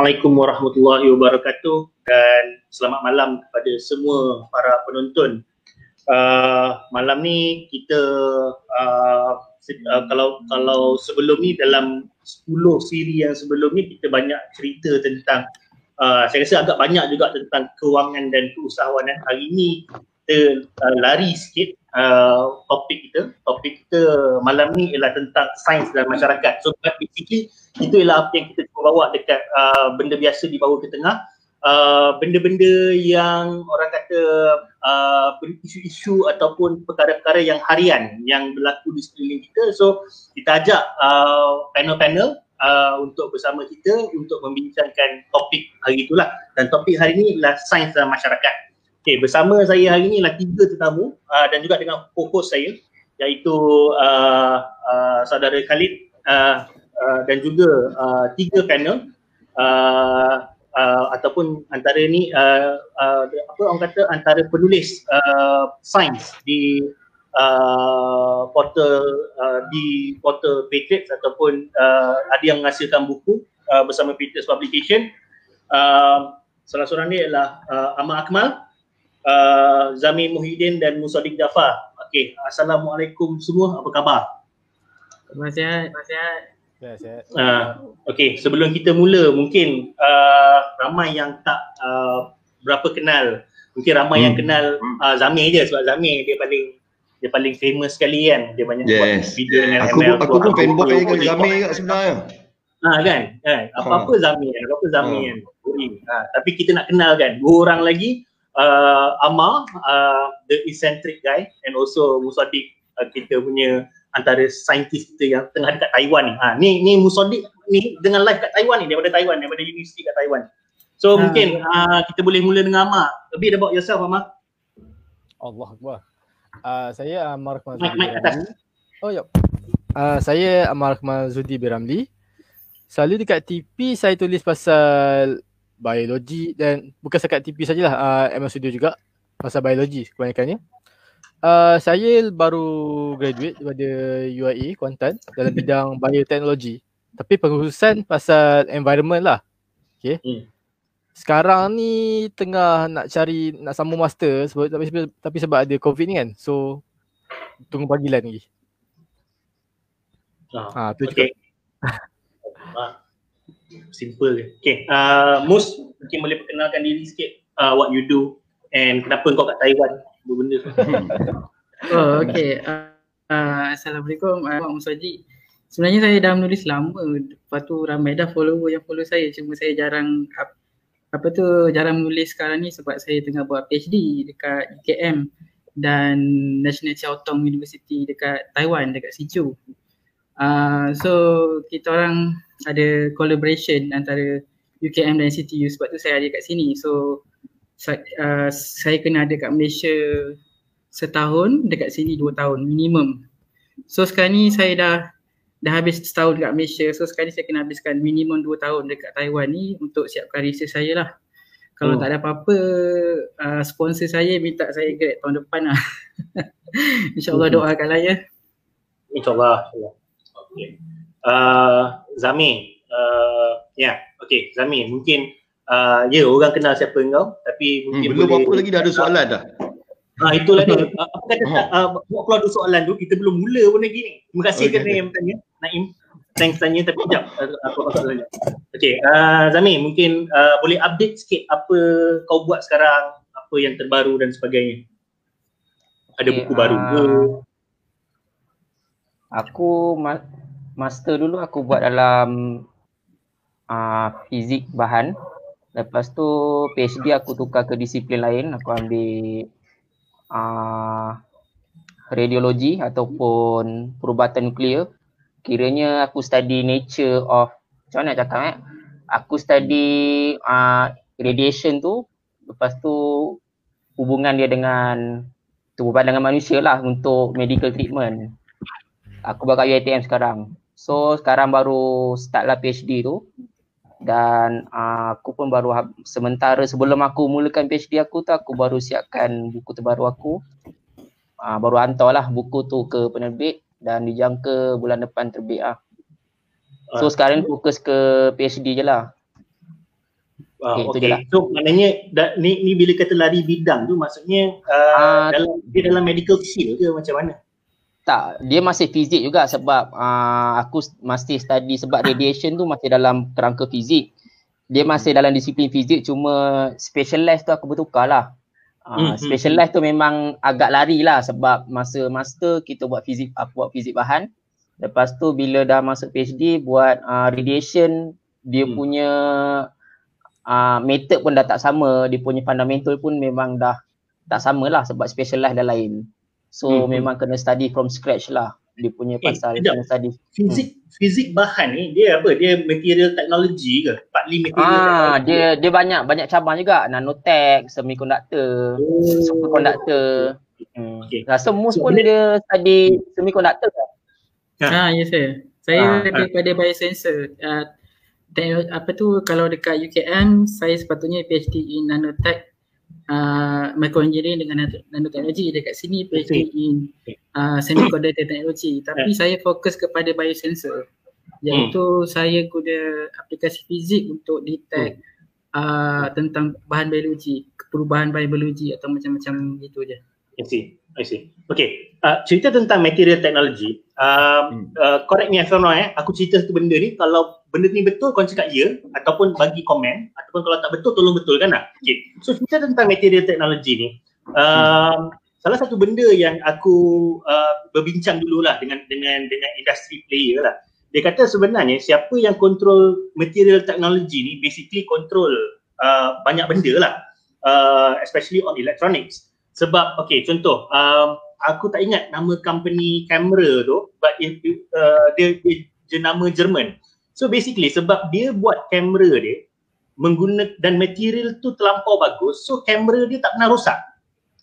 Assalamualaikum warahmatullahi wabarakatuh dan selamat malam kepada semua para penonton. Uh, malam ni kita uh, uh, kalau kalau sebelum ni dalam 10 siri yang sebelum ni kita banyak cerita tentang uh, saya rasa agak banyak juga tentang kewangan dan keusahawanan. Hari ni kita uh, lari sikit uh, topik kita. Topik kita malam ni ialah tentang sains dan masyarakat. So basically itu ialah apa yang kita bawa dekat uh, benda biasa di bawah ke tengah. Uh, benda-benda yang orang kata uh, isu-isu ataupun perkara-perkara yang harian yang berlaku di sekeliling kita. So kita ajak uh, panel-panel uh, untuk bersama kita untuk membincangkan topik hari itulah. Dan topik hari ini adalah sains dan masyarakat. Okay, bersama saya hari ini adalah tiga tetamu uh, dan juga dengan co-host saya iaitu uh, uh, saudara Khalid uh, uh, dan juga uh, tiga panel uh, uh, ataupun antara ni uh, uh, apa orang kata antara penulis uh, sains di uh, portal uh, di portal Patriots ataupun uh, ada yang menghasilkan buku uh, bersama Patriots Publication uh, salah seorang ni adalah uh, Ahmad Akmal uh, Zami Muhyiddin dan Musadik Jafar Okey, Assalamualaikum semua, apa khabar? Terima kasih. Terima kasih. Ya, sihat. Uh, okay, sebelum kita mula mungkin uh, ramai yang tak uh, berapa kenal. Mungkin ramai hmm. yang kenal uh, Zamir je sebab Zamir dia paling dia paling famous sekali kan. Dia banyak yes. buat video dengan aku, ML. Aku pun fanboy dengan Zamir kat sebenarnya. Ha kan? kan? Apa-apa ha. Zamir kan? Apa-apa Zamir ha. kan? Ha. Tapi kita nak kenal kan. Dua orang lagi uh, Amar, uh, the eccentric guy and also Musadik uh, kita punya antara saintis kita yang tengah dekat Taiwan ni. Ha, ni ni Musodik ni dengan live kat Taiwan ni daripada Taiwan daripada universiti kat Taiwan. So ha. mungkin uh, kita boleh mula dengan Amar. A bit about yourself Amar. Allah Akbar. Uh, saya Amar Kmal Zudi Biramli. Oh ya. Uh, saya Amar Kmal Zudi Biramli. Selalu dekat TP saya tulis pasal biologi dan bukan sekat TP sajalah uh, MS Studio juga pasal biologi kebanyakannya. Uh, saya baru graduate daripada UIA Kuantan dalam bidang bioteknologi. Tapi pengurusan pasal environment lah. Okay. Hmm. Sekarang ni tengah nak cari nak sambung master sebab tapi, tapi sebab ada covid ni kan. So tunggu pagi lah lagi. Ah, ha, tu okay. ah, simple je. Okay. Uh, Mus, mungkin boleh perkenalkan diri sikit uh, what you do and kenapa kau kat Taiwan dua benda. Oh okay. Uh, Assalamualaikum. Mak Musaji sebenarnya saya dah menulis lama. Lepas tu ramai dah follower yang follow saya. Cuma saya jarang apa tu jarang menulis sekarang ni sebab saya tengah buat PhD dekat UKM dan National Chiao Tong University dekat Taiwan dekat Sichu uh, so kita orang ada collaboration antara UKM dan CTU sebab tu saya ada kat sini. So saya, uh, saya kena ada kat Malaysia setahun, dekat sini dua tahun minimum. So sekarang ni saya dah dah habis setahun dekat Malaysia. So sekarang ni saya kena habiskan minimum dua tahun dekat Taiwan ni untuk siapkan research saya lah. Kalau oh. tak ada apa-apa, uh, sponsor saya minta saya grad tahun depan lah. InsyaAllah hmm. doakanlah ya. InsyaAllah. Okay. Uh, Zami, uh, ya, yeah. okay Zami mungkin uh, ya orang kenal siapa kau tapi mungkin hmm, belum boleh apa lagi dah ada soalan dah. Ah itulah dia. Uh, apa kata uh, uh, kalau ada soalan tu kita belum mula pun lagi ni. Terima kasih okay. kerana yang bertanya. Naim. Thanks tanya tapi jap apa soalannya. Okey, uh, Zami mungkin uh, boleh update sikit apa kau buat sekarang, apa yang terbaru dan sebagainya. Ada okay, buku uh, baru ke? Aku ma- master dulu aku buat dalam uh, fizik bahan Lepas tu PhD aku tukar ke disiplin lain, aku ambil uh, radiologi ataupun perubatan nuklear. Kiranya aku study nature of, macam mana nak cakap eh? Aku study uh, radiation tu, lepas tu hubungan dia dengan tubuh badan dengan manusia lah untuk medical treatment. Aku bakal UiTM sekarang. So sekarang baru start lah PhD tu dan uh, aku pun baru sementara sebelum aku mulakan PhD aku tu aku baru siapkan buku terbaru aku uh, baru hantarlah buku tu ke penerbit dan dijangka bulan depan terbit lah so uh, sekarang fokus ke PhD je lah Wow, okay, okay. Lah. So maknanya da, ni ni bila kata lari bidang tu maksudnya uh, uh, dalam dia dalam medical field ke macam mana? Tak, dia masih fizik juga sebab uh, aku masih study sebab radiation tu masih dalam kerangka fizik. Dia masih dalam disiplin fizik cuma specialize tu aku bertukar lah. Uh, mm-hmm. Specialize tu memang agak lari lah sebab masa master kita buat fizik, aku buat fizik bahan. Lepas tu bila dah masuk PhD buat uh, radiation dia mm. punya uh, method pun dah tak sama, dia punya fundamental pun memang dah tak sama lah sebab specialize dah lain. So hmm. memang kena study from scratch lah dia punya eh, pasal eh, kena study. Fizik hmm. fizik bahan ni dia apa? Dia material technology ke? Partly material. Ah dia dia banyak banyak cabang juga. Nanotech, semiconductor, oh. superconductor. Hmm. Okay. Rasa mus so, pun dia study semiconductor ke? Ha, ah, ya yes, saya. Saya ah, daripada ah. biosensor. Uh, apa tu kalau dekat UKM saya sepatutnya PhD in nanotech uh, microengineering dengan nanoteknologi dekat sini PhD in uh, semiconductor technology. Tapi yeah. saya fokus kepada biosensor. Iaitu hmm. saya guna aplikasi fizik untuk detect hmm. uh, tentang bahan biologi perubahan biologi atau macam-macam gitu je. I see. I see. Okay uh, cerita tentang material technology. Uh, hmm. uh, correct me if I'm wrong eh. Aku cerita satu benda ni kalau benda ni betul kau cakap ya ataupun bagi komen ataupun kalau tak betul tolong betulkan lah. Okay. So cerita tentang material teknologi ni um, salah satu benda yang aku uh, berbincang dululah dengan dengan dengan industri player lah. Dia kata sebenarnya siapa yang control material teknologi ni basically control uh, banyak benda lah. Uh, especially on electronics. Sebab okay contoh um, aku tak ingat nama company kamera tu but if, uh, dia, dia jenama Jerman. So basically sebab dia buat kamera dia menggunakan dan material tu terlampau bagus so kamera dia tak pernah rosak.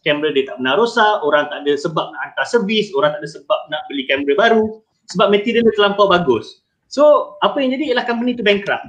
Kamera dia tak pernah rosak, orang tak ada sebab nak hantar servis, orang tak ada sebab nak beli kamera baru sebab material dia terlampau bagus. So apa yang jadi ialah company tu bankrupt.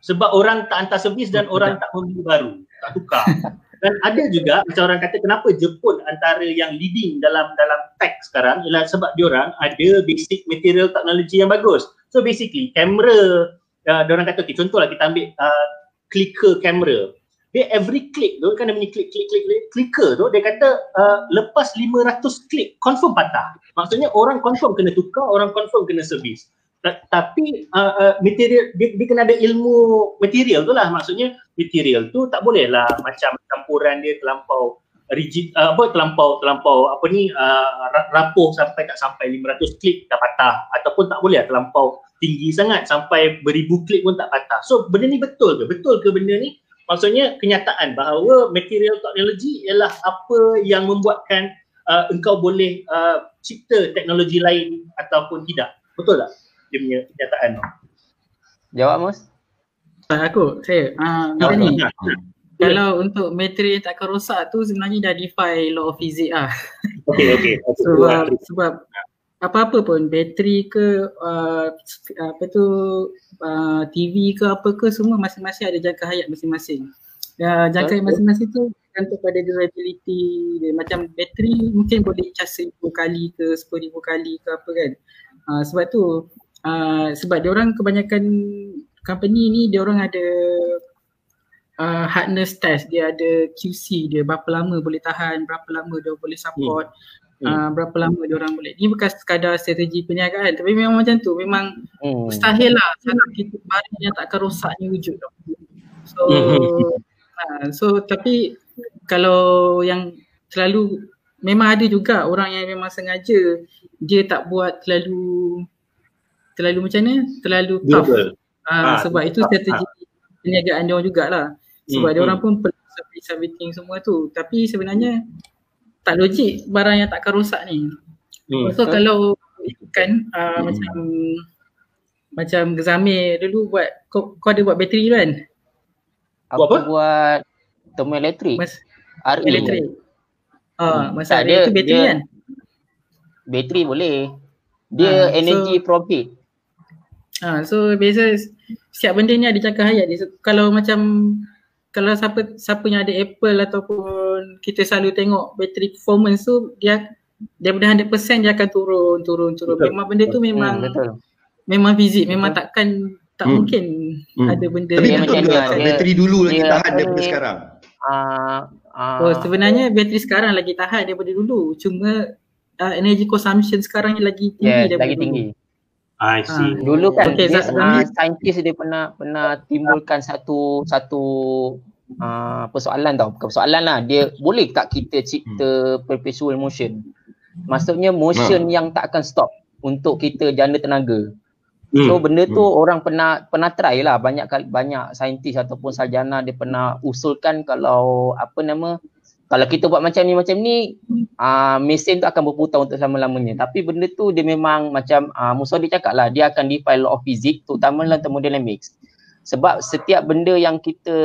Sebab orang tak hantar servis dan orang tak membeli baru, tak tukar. Dan ada juga macam orang kata kenapa Jepun antara yang leading dalam dalam tech sekarang ialah sebab dia orang ada basic material teknologi yang bagus. So basically kamera uh, dia orang kata okay, contohlah kita ambil uh, clicker kamera. Dia every click tu kan dia punya click click click click clicker tu dia kata uh, lepas 500 click confirm patah. Maksudnya orang confirm kena tukar, orang confirm kena servis tapi uh, uh, material dia, dia kena ada ilmu material tu lah. Maksudnya material tu tak boleh lah macam campuran dia terlampau rigid uh, apa terlampau terlampau apa ni uh, rapuh sampai tak sampai 500 klik dah patah. Ataupun tak boleh lah terlampau tinggi sangat sampai beribu klik pun tak patah. So benda ni betul ke? Betul ke benda ni? Maksudnya kenyataan bahawa material teknologi ialah apa yang membuatkan uh, engkau boleh uh, cipta teknologi lain ataupun tidak. Betul tak dia punya kenyataan tu. Jawab Mus. Aku, saya. Ah, uh, ni. Kalau untuk materi yang takkan rosak tu sebenarnya dah defy law of physics lah. Okay, okay. sebab, sebab apa-apa pun bateri ke uh, apa tu uh, TV ke apa ke semua masing-masing ada jangka hayat masing-masing. Uh, jangka hayat masing-masing tu bergantung pada durability dia. Macam bateri mungkin boleh cas seribu kali ke sepuluh ribu kali ke apa kan. Uh, sebab tu uh, sebab dia orang kebanyakan company ni dia orang ada uh, hardness test, dia ada QC dia berapa lama boleh tahan, berapa lama dia boleh support, hmm. uh, berapa lama dia orang boleh. Ni bukan sekadar strategi perniagaan tapi memang macam tu, memang hmm. mustahil lah sangat kita barang yang takkan rosak ni wujud. So hmm. uh, so tapi kalau yang selalu memang ada juga orang yang memang sengaja dia tak buat terlalu terlalu macam mana terlalu tough uh, ha, sebab itu strategi ha. perniagaan dia orang jugalah sebab hmm, dia orang hmm. pun perlu everything semua tu tapi sebenarnya tak logik barang yang takkan rosak ni hmm. so kalau kan uh, hmm. macam macam Gezamir dulu buat kau, kau ada buat bateri kan aku apa? buat termoelektrik Mas, RE elektrik Ah, uh, masa dia, itu bateri dia, kan? Bateri boleh. Dia uh, energy so, profit. Ha, so biasa setiap benda ni ada jangka hayat dia. So, kalau macam kalau siapa siapa yang ada Apple ataupun kita selalu tengok battery performance tu dia daripada 100% dia akan turun turun turun. Betul. Memang benda tu memang hmm, betul. memang fizik memang takkan tak hmm. mungkin hmm. ada benda Tapi yang betul ke bateri dulu lagi tahan daripada sekarang? Uh, uh, oh sebenarnya bateri sekarang lagi tahan daripada dulu. Cuma uh, energy consumption sekarang ni lagi tinggi yeah, daripada lagi dulu. tinggi. I see. Ha, dulu kan okay, dia, uh, saintis dia pernah pernah timbulkan satu satu uh, persoalan tau. Bukan persoalan lah. Dia boleh tak kita cipta hmm. perpetual motion? Maksudnya motion hmm. yang tak akan stop untuk kita jana tenaga. Hmm. So benda tu hmm. orang pernah pernah try lah banyak banyak saintis ataupun sarjana dia pernah usulkan kalau apa nama kalau kita buat macam ni macam ni uh, mesin tu akan berputar untuk selama-lamanya. Tapi benda tu dia memang macam uh, Musa dia cakap lah dia akan define law of physics terutama dalam thermodynamics sebab setiap benda yang kita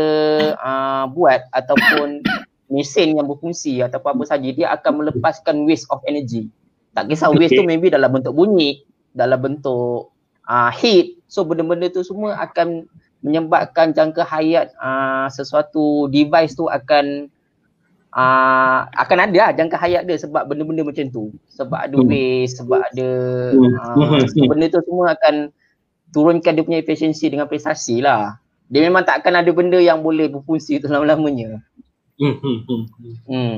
uh, buat ataupun mesin yang berfungsi ataupun apa saja dia akan melepaskan waste of energy. Tak kisah waste okay. tu maybe dalam bentuk bunyi dalam bentuk uh, heat. So benda-benda tu semua akan menyebabkan jangka hayat uh, sesuatu device tu akan uh, akan ada lah jangka hayat dia sebab benda-benda macam tu sebab ada hmm. waste sebab ada uh, benda tu semua akan turunkan dia punya efisiensi dengan prestasi lah dia memang tak akan ada benda yang boleh berfungsi tu lama-lamanya hmm. hmm.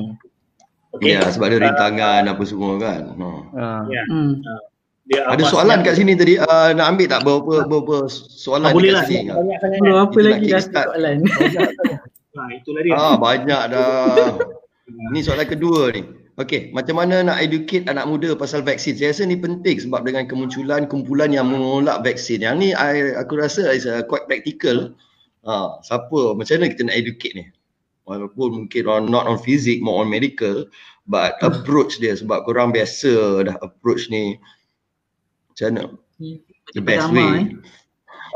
Okay. Ya sebab ada rintangan uh, apa semua kan. Uh. Uh. Yeah. Hmm. Uh. Dia ada soalan kat sini tadi uh, nak ambil tak beberapa beberapa soalan ah, boleh lah sini. Banyak sangat. Apa lagi dah soalan? Ha, itulah dia. Ah, banyak dah. ni soalan kedua ni. Okey, macam mana nak educate anak muda pasal vaksin? Saya rasa ni penting sebab dengan kemunculan kumpulan yang menolak vaksin. Yang ni I, aku rasa is uh, quite practical. Ha, siapa, macam mana kita nak educate ni? Walaupun mungkin on, not on physics, more on medical. But approach dia sebab korang biasa dah approach ni. Macam mana? The best way. Eh.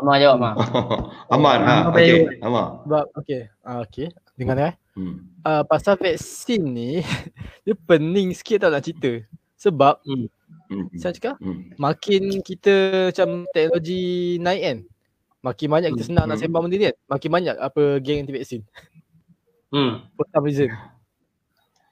Amar jawab Amar. Amar ha. Okey, Amar. Sebab okey. Ah okey. Dengar eh. Hmm. Uh, pasal vaksin ni dia pening sikit tau nak cerita. Sebab hmm. hmm. saya cakap hmm. makin kita macam teknologi naik kan. Makin banyak kita senang hmm. nak sembang benda ni kan. Makin banyak apa geng anti vaksin. Hmm. For some reason.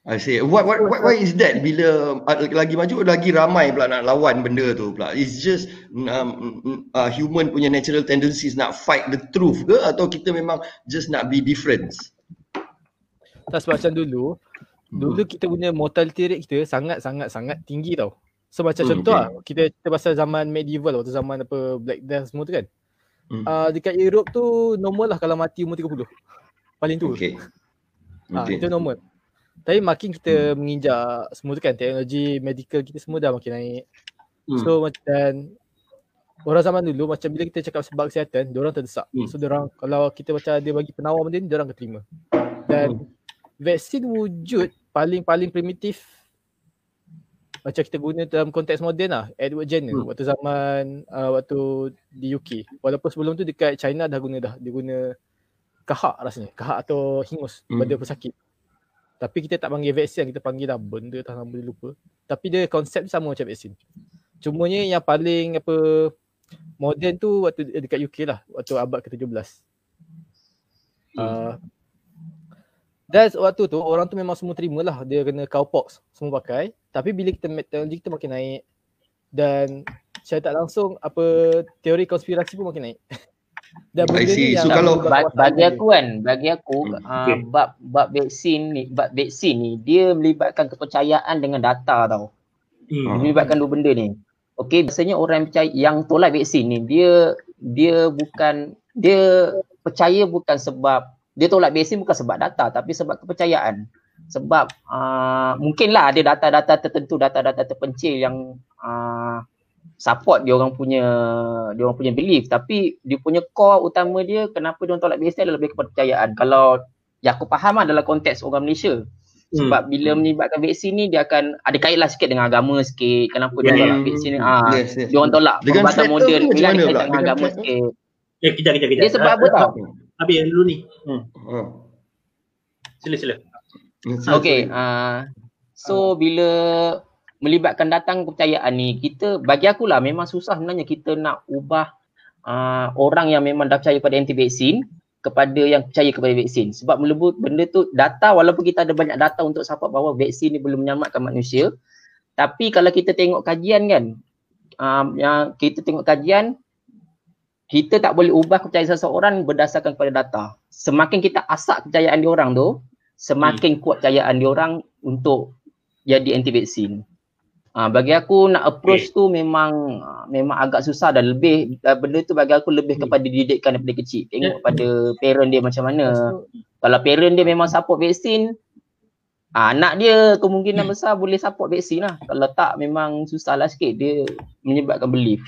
I see. What what what why is that bila uh, lagi maju lagi ramai pula nak lawan benda tu pula. It's just um, uh, human punya natural tendencies nak fight the truth ke atau kita memang just nak be different? Tak sebab macam dulu, hmm. dulu kita punya mortality rate kita sangat sangat sangat tinggi tau. So macam hmm, contoh okay. lah, kita cerita pasal zaman medieval waktu zaman apa Black Death semua tu kan. Hmm. Uh, dekat Europe tu normal lah kalau mati umur 30. Paling tu. Okay. Ha, okay. itu normal. Tapi makin kita hmm. menginjak semua tu kan teknologi medical kita semua dah makin naik. Hmm. So dan orang zaman dulu macam bila kita cakap sebab kesihatan, dia orang terdesak. Hmm. So dia orang kalau kita macam dia bagi penawar benda ni, dia orang akan terima. Dan hmm. vaksin wujud paling-paling primitif macam kita guna dalam konteks moden lah Edward Jenner hmm. waktu zaman uh, waktu di UK walaupun sebelum tu dekat China dah guna dah dia guna kahak rasanya kahak atau hingus hmm. pada pesakit tapi kita tak panggil vaksin, kita panggil dah benda tak nama boleh lupa. Tapi dia konsep sama macam vaksin. Cumanya yang paling apa moden tu waktu dekat UK lah, waktu abad ke-17. Hmm. Uh, dan waktu tu orang tu memang semua terima lah dia kena cowpox semua pakai. Tapi bila kita teknologi kita makin naik dan saya tak langsung apa teori konspirasi pun makin naik. Dan benda ni so kalau bagi aku kan, bagi aku hmm. uh, bab bab vaksin ni, bab vaksin ni dia melibatkan kepercayaan dengan data tau. Hmm. Melibatkan dua benda ni. Okey, biasanya orang yang percaya yang tolak vaksin ni dia dia bukan dia percaya bukan sebab dia tolak vaksin bukan sebab data tapi sebab kepercayaan. Sebab uh, mungkinlah ada data-data tertentu, data-data terpencil yang uh, support dia orang punya dia orang punya belief. Tapi dia punya core utama dia kenapa dia orang tolak BSN adalah lebih kepercayaan. Kalau yang aku faham lah dalam konteks orang Malaysia. Hmm. sebab bila melibatkan vaksin ni dia akan ada kait lah sikit dengan agama sikit. Kenapa yeah. dia tolak vaksin ni? Ah yes, yes. dia orang tolak perubatan moden dia ada kait dengan agama sikit. Eh kejap kejap kejap. Dia sebab apa tau? habis yang dulu ni. Hmm. hmm. sila sila. Okay, uh, so bila melibatkan datang kepercayaan ni kita bagi aku lah memang susah sebenarnya kita nak ubah uh, orang yang memang dah percaya pada anti vaksin kepada yang percaya kepada vaksin sebab melebut benda tu data walaupun kita ada banyak data untuk support bahawa vaksin ni belum menyelamatkan manusia tapi kalau kita tengok kajian kan um, yang kita tengok kajian kita tak boleh ubah kepercayaan seseorang berdasarkan kepada data. Semakin kita asak kepercayaan diorang tu, semakin hmm. kuat kepercayaan diorang untuk jadi anti vaksin. Ha, bagi aku nak approach okay. tu memang memang agak susah dan lebih benda tu bagi aku lebih hmm. kepada didikan daripada kecil. Tengok yeah. pada parent dia macam mana. Kalau parent dia memang support vaksin, ha, anak dia kemungkinan hmm. besar boleh support vaksin lah. Kalau tak memang susah lah sikit dia menyebabkan belief.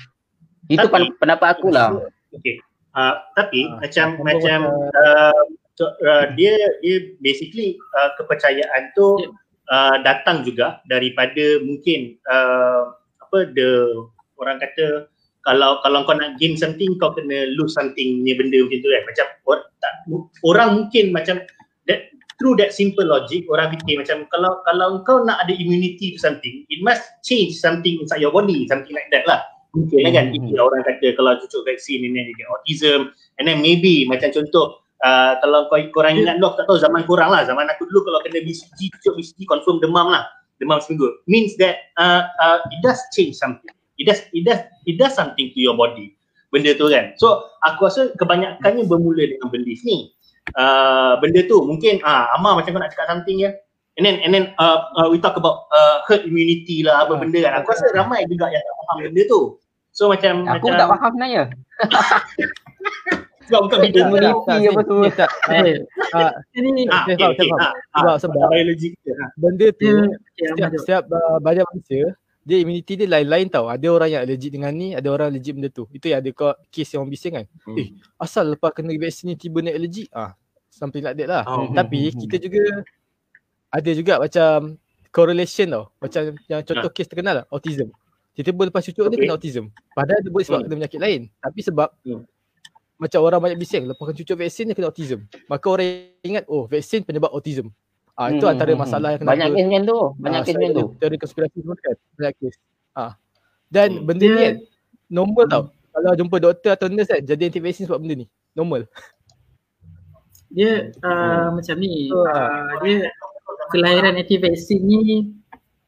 Itu tapi, pendapat aku lah. Okay. Uh, tapi uh, macam macam uh, so, uh, dia dia basically uh, kepercayaan tu yeah uh, datang juga daripada mungkin uh, apa the orang kata kalau kalau kau nak gain something kau kena lose something ni benda macam tu kan macam or, tak, orang mungkin macam that through that simple logic orang fikir macam kalau kalau kau nak ada immunity to something it must change something inside your body something like that lah mungkin mm-hmm. kan hmm. orang kata kalau cucuk vaksin ini dia get autism and then maybe macam contoh uh, kalau kau korang ingat dulu tak tahu zaman korang lah. Zaman aku dulu kalau kena BCG cucuk BCG confirm demam lah. Demam seminggu. Means that uh, uh, it does change something. It does it does it does something to your body. Benda tu kan. So aku rasa kebanyakannya bermula dengan belief ni. Uh, benda tu mungkin ah uh, Amar macam kau nak cakap something ya? And then and then uh, uh, we talk about uh, herd immunity lah apa benda kan. Aku rasa ramai juga yang tak faham benda tu. So macam aku macam, tak faham sebenarnya Sebab bukan bidang tu tak, Ini Sebab sebab Benda tu Setiap, setiap uh, banyak manusia dia immunity dia lain-lain tau. Ada orang yang allergic dengan ni, ada orang allergic benda tu. Itu yang ada kau kes yang orang bising kan. Hmm. Eh, asal lepas kena vaksin ni tiba nak allergic? Ah, something like that lah. Oh. Tapi hmm. kita juga ada juga macam correlation tau. Macam yang contoh kes terkenal lah, autism. Tiba-tiba lepas cucuk okay. dia kena autism. Padahal dia boleh sebab hmm. kena penyakit lain. Tapi sebab hmm macam orang banyak bising lepas cucuk vaksin dia kena autism. Maka orang ingat oh vaksin penyebab autism. Ah hmm. itu antara hmm, hmm. masalah yang kenapa banyak kes macam tu. Banyak kes macam tu. Teori konspirasi semua kan. Banyak kes. Ah. Dan hmm. benda ni kan normal hmm. tau. Kalau jumpa doktor atau nurse kan jadi anti vaksin sebab benda ni. Normal. Dia uh, hmm. macam ni. Uh, dia kelahiran anti vaksin ni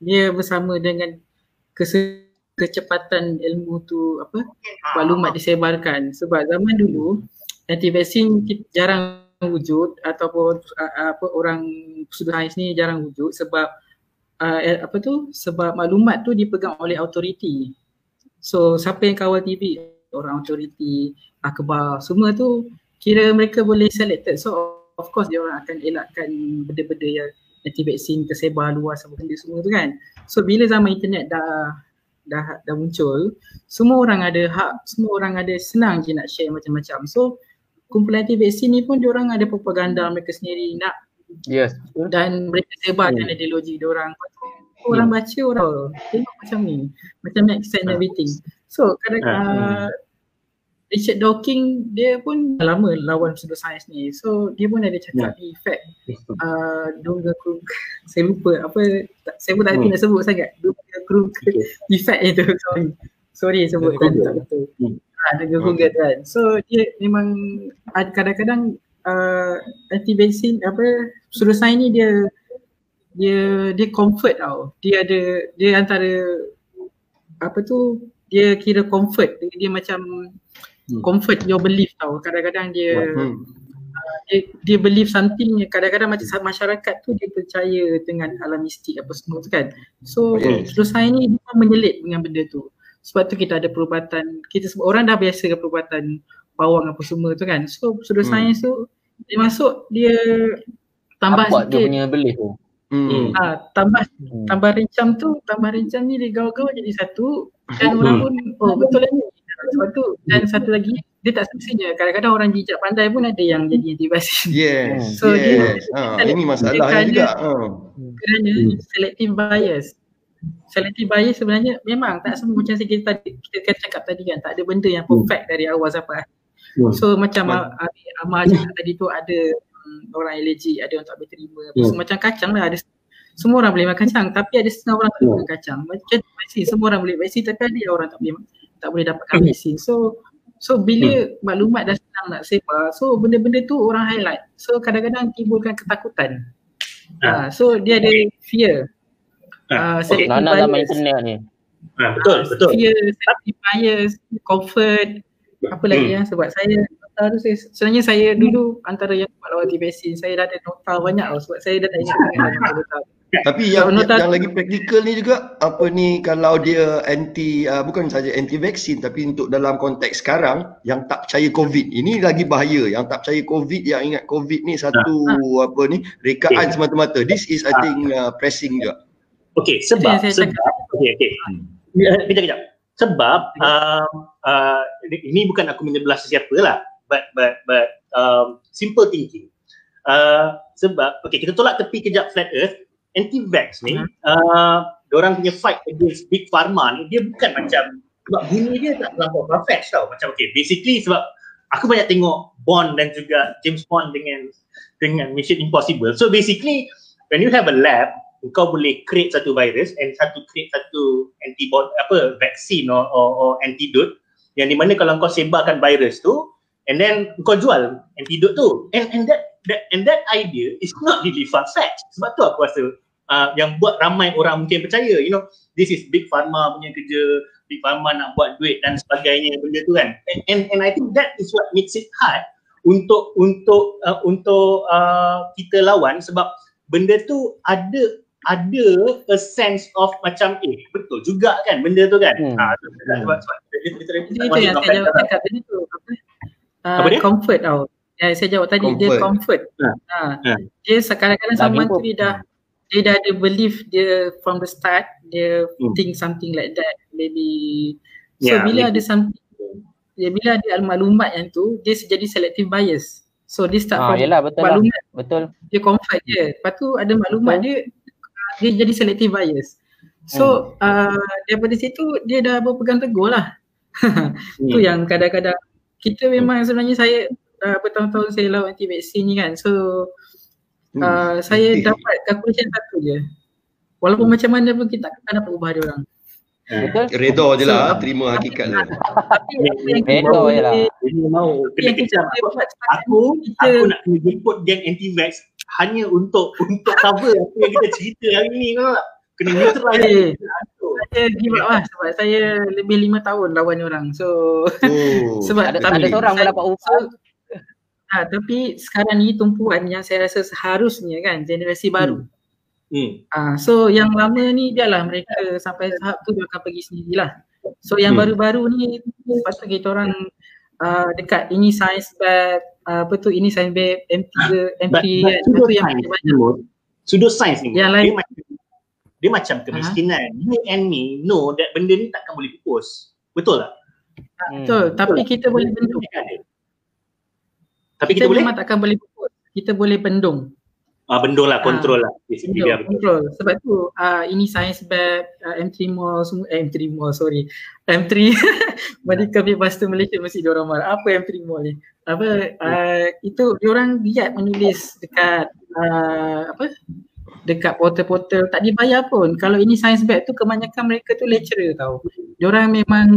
dia bersama dengan kes kecepatan ilmu tu apa maklumat disebarkan. Sebab zaman dulu anti vaksin jarang wujud ataupun apa orang sudah sains ni jarang wujud sebab uh, apa tu sebab maklumat tu dipegang oleh autoriti so siapa yang kawal TV orang autoriti akhbar. Semua tu kira mereka boleh selected. So of course dia orang akan elakkan benda-benda yang anti vaksin tersebar luas apa benda semua tu kan. So bila zaman internet dah dah dah muncul semua orang ada hak semua orang ada senang je nak share macam-macam so kumpulan anti vaksin ni pun orang ada propaganda mereka sendiri nak yes dan mereka sebarkan hmm. ideologi dia orang orang hmm. baca orang tengok macam ni macam make sense hmm. everything so kadang hmm. Richard Dawkins dia pun lama lawan pseudoscience ni. So dia pun ada cakap yeah. effect uh, Dunga Krug. saya lupa apa saya pun tak hmm. nak sebut sangat. Dunga Krug okay. effect itu. Sorry. Sorry sebut kan tak betul. Hmm. Ha, Dunga Krug okay. kan. So dia memang kadang-kadang uh, anti vaksin apa pseudoscience ni dia dia dia comfort tau. Dia ada dia antara apa tu dia kira comfort dia, dia macam hmm. comfort your belief tau kadang-kadang dia hmm. uh, dia, dia believe something kadang-kadang macam masyarakat tu dia percaya dengan alam mistik apa semua tu kan so yes. terus saya ni dia menyelit dengan benda tu sebab tu kita ada perubatan kita sebab orang dah biasa dengan perubatan pawang apa semua tu kan so sudah hmm. sains tu dia masuk dia tambah Apa sikit dia punya belief tu Hmm. Ha, tambah hmm. tambah rencam tu, tambah rencam ni dia gaul-gaul jadi satu dan orang pun oh betul lah ni sebab tu dan hmm. satu lagi dia tak semestinya kadang-kadang orang jijak pandai pun ada yang jadi anti-vaksin. Yes. so yes. dia, ha, ini masalah kerana, juga. Ha. Kerana hmm. selective bias. Selective bias sebenarnya memang tak semua macam kita tadi kita kan cakap tadi kan tak ada benda yang perfect hmm. dari awal sampai akhir. Hmm. So macam hmm. Amar cakap tadi tu ada um, orang allergic, ada orang tak boleh terima. Hmm. So, macam kacang lah ada semua orang boleh makan kacang tapi ada setengah orang tak boleh makan kacang. Macam vaksin semua orang boleh vaksin tapi ada orang tak boleh tak boleh dapatkan hmm. vaksin. So so bila hmm. maklumat dah senang nak sebar, so benda-benda tu orang highlight. So kadang-kadang timbulkan ketakutan. Ha. Uh, so dia ada fear. Ha. Uh, okay. Nana dalam internet ni. Ha, betul, betul. Fear, safety bias, comfort. apa lagi hmm. ya sebab saya nota tu saya sebenarnya saya dulu antara yang buat lawan vaksin saya dah ada nota banyak tau sebab saya dah tak ingat nota tapi yang, yang, yang lagi praktikal ni juga apa ni kalau dia anti uh, bukan saja anti vaksin tapi untuk dalam konteks sekarang yang tak percaya covid. Ini lagi bahaya. Yang tak percaya covid yang ingat covid ni satu ha. apa ni rekaan okay. semata-mata. This is i think uh, pressing juga. Okey sebab sebab okey okey hmm. kejap kejap. Sebab uh, uh, ini bukan aku menyebelah sesiapa lah. But but but um, simple thinking. Uh, sebab okay kita tolak tepi kejap flat earth anti-vax ni uh-huh. uh, orang punya fight against big pharma ni dia bukan macam sebab bunyi dia tak terlalu far-fetched tau. Macam okay basically sebab aku banyak tengok Bond dan juga James Bond dengan dengan Mission Impossible. So basically when you have a lab kau boleh create satu virus and satu create satu antibody apa vaksin or, or, or antidote yang di mana kalau kau sebarkan virus tu and then kau jual antidote tu. And and that, that and that idea is not really far fetched sebab tu aku rasa uh, yang buat ramai orang mungkin percaya you know this is big pharma punya kerja big pharma nak buat duit dan sebagainya benda tu kan and and, and I think that is what makes it hard untuk untuk uh, untuk uh, kita lawan sebab benda tu ada ada a sense of macam eh betul juga kan benda tu kan hmm. ha, sebab, sebab, itu yang saya jawab cakap tadi tu uh, apa dia? comfort tau yang saya jawab tadi comfort. dia comfort ha. Ha. Ha. dia kadang-kadang sama menteri dah dia dah ada belief dia from the start dia hmm. think something like that maybe so yeah, bila maybe. ada something dia bila ada maklumat yang tu dia jadi selective bias so dia start ah, from yelah, betul maklumat lah. betul dia comfort je lepas tu ada maklumat betul. dia dia jadi selective bias. So hmm. uh, daripada situ dia dah berpegang teguh lah. hmm. Tu yang kadang-kadang kita memang sebenarnya saya uh, bertahun-tahun saya lawan anti vaksin ni kan. So hmm. uh, saya dapat calculation satu je. Walaupun hmm. macam mana pun kita akan dapat ubah dia orang. Betul. Redha je lah, so, terima hakikat lah. Redha je lah. Kena kecam. Aku, aku nak kena jemput geng anti-vax hanya untuk untuk cover apa yang kita cerita hari ni kau tak? Kena neutral hey, Saya give up lah sebab saya lebih lima tahun lawan orang. So oh, sebab ada, ada seorang pun dapat upah. Ha, tapi sekarang ni tumpuan yang saya rasa seharusnya kan generasi baru. Hmm. Ha, so yang lama ni biarlah mereka sampai tahap tu dia akan pergi sendirilah. So yang hmm. baru-baru ni patut kita orang uh, dekat ini science bag uh, apa tu ini science bag M3 M3 kan itu yang banyak sudut science ni yang lain dia macam, dia macam kemiskinan uh-huh. you and me know that benda ni takkan boleh pupus betul tak hmm. betul tapi betul. kita boleh bendung tapi kita, kita boleh memang takkan boleh pupus kita boleh bendung Ah, bendung lah, kontrol lah. Bendung, dia kontrol. Sebab tu uh, ini science bag, uh, M3 mall, semua, eh, M3 mall, sorry. M3, Medical Bebas tu Malaysia mesti diorang marah. Apa M3 mall ni? Apa, uh, itu diorang giat menulis dekat, uh, apa, dekat portal-portal tak dibayar pun. Kalau ini science bag tu kebanyakan mereka tu lecturer tau. Diorang memang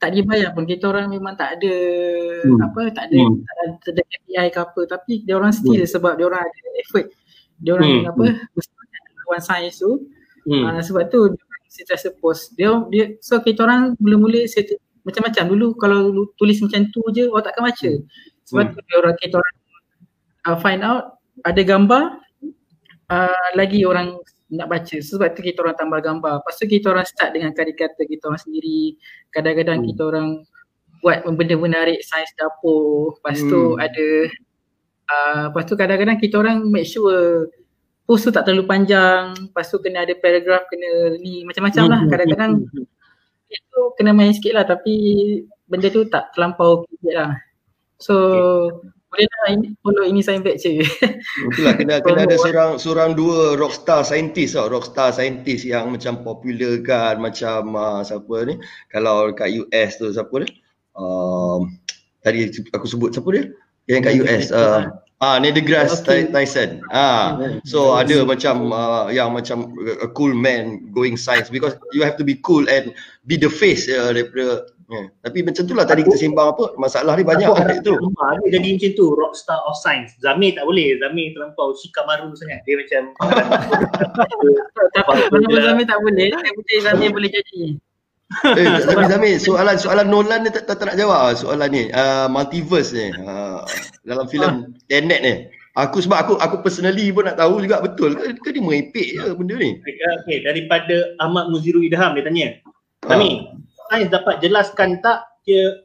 tak dibayar pun kita orang memang tak ada hmm. apa tak ada hmm. tak ada KPI ke apa tapi dia orang still hmm. sebab dia orang ada effort dia orang hmm. apa lawan sains tu hmm. uh, sebab tu dia sentiasa post dia dia so kita orang mula-mula macam-macam dulu kalau tulis macam tu je orang takkan baca sebab hmm. tu dia orang kita orang uh, find out ada gambar uh, lagi orang nak baca. Sebab tu kita orang tambah gambar. Lepas tu kita orang start dengan karikatur kita orang sendiri. Kadang-kadang hmm. kita orang buat benda menarik saiz dapur. Lepas hmm. tu ada uh, lepas tu kadang-kadang kita orang make sure post tu tak terlalu panjang. Lepas tu kena ada paragraph kena ni macam-macam lah. Hmm. kadang-kadang itu kena main sikit lah. Tapi benda tu tak terlampau sikit lah. So okay boleh lah ini, follow ini sign back je. Betul lah kena, kena ada seorang seorang dua rockstar scientist tau, rockstar scientist yang macam popular kan macam uh, siapa ni kalau kat US tu siapa ni? Um, tadi aku sebut siapa dia? Yang kat US uh, Ah, Neil deGrasse okay. Tyson. Ah, so ada macam uh, yang macam a cool man going science because you have to be cool and be the face uh, daripada Yeah. Tapi macam tu lah tadi kita sembang apa, masalah ni banyak kan itu. Dia jadi macam tu, rockstar of science. Zamir tak boleh, Zamir terlampau shikamaru sangat. Dia macam Tapi kalau Zamir tak boleh, saya percaya Zamir boleh jadi. eh, tapi Zamir, soalan soalan Nolan ni tak, tak, tak nak jawab soalan ni. Uh, multiverse ni. Uh, dalam filem Tenet ni. Aku sebab aku aku personally pun nak tahu juga betul ke, ke dia merepek je benda ni. Okay, daripada Ahmad Muziru Idham dia tanya. Kami, ha. Sains dapat jelaskan tak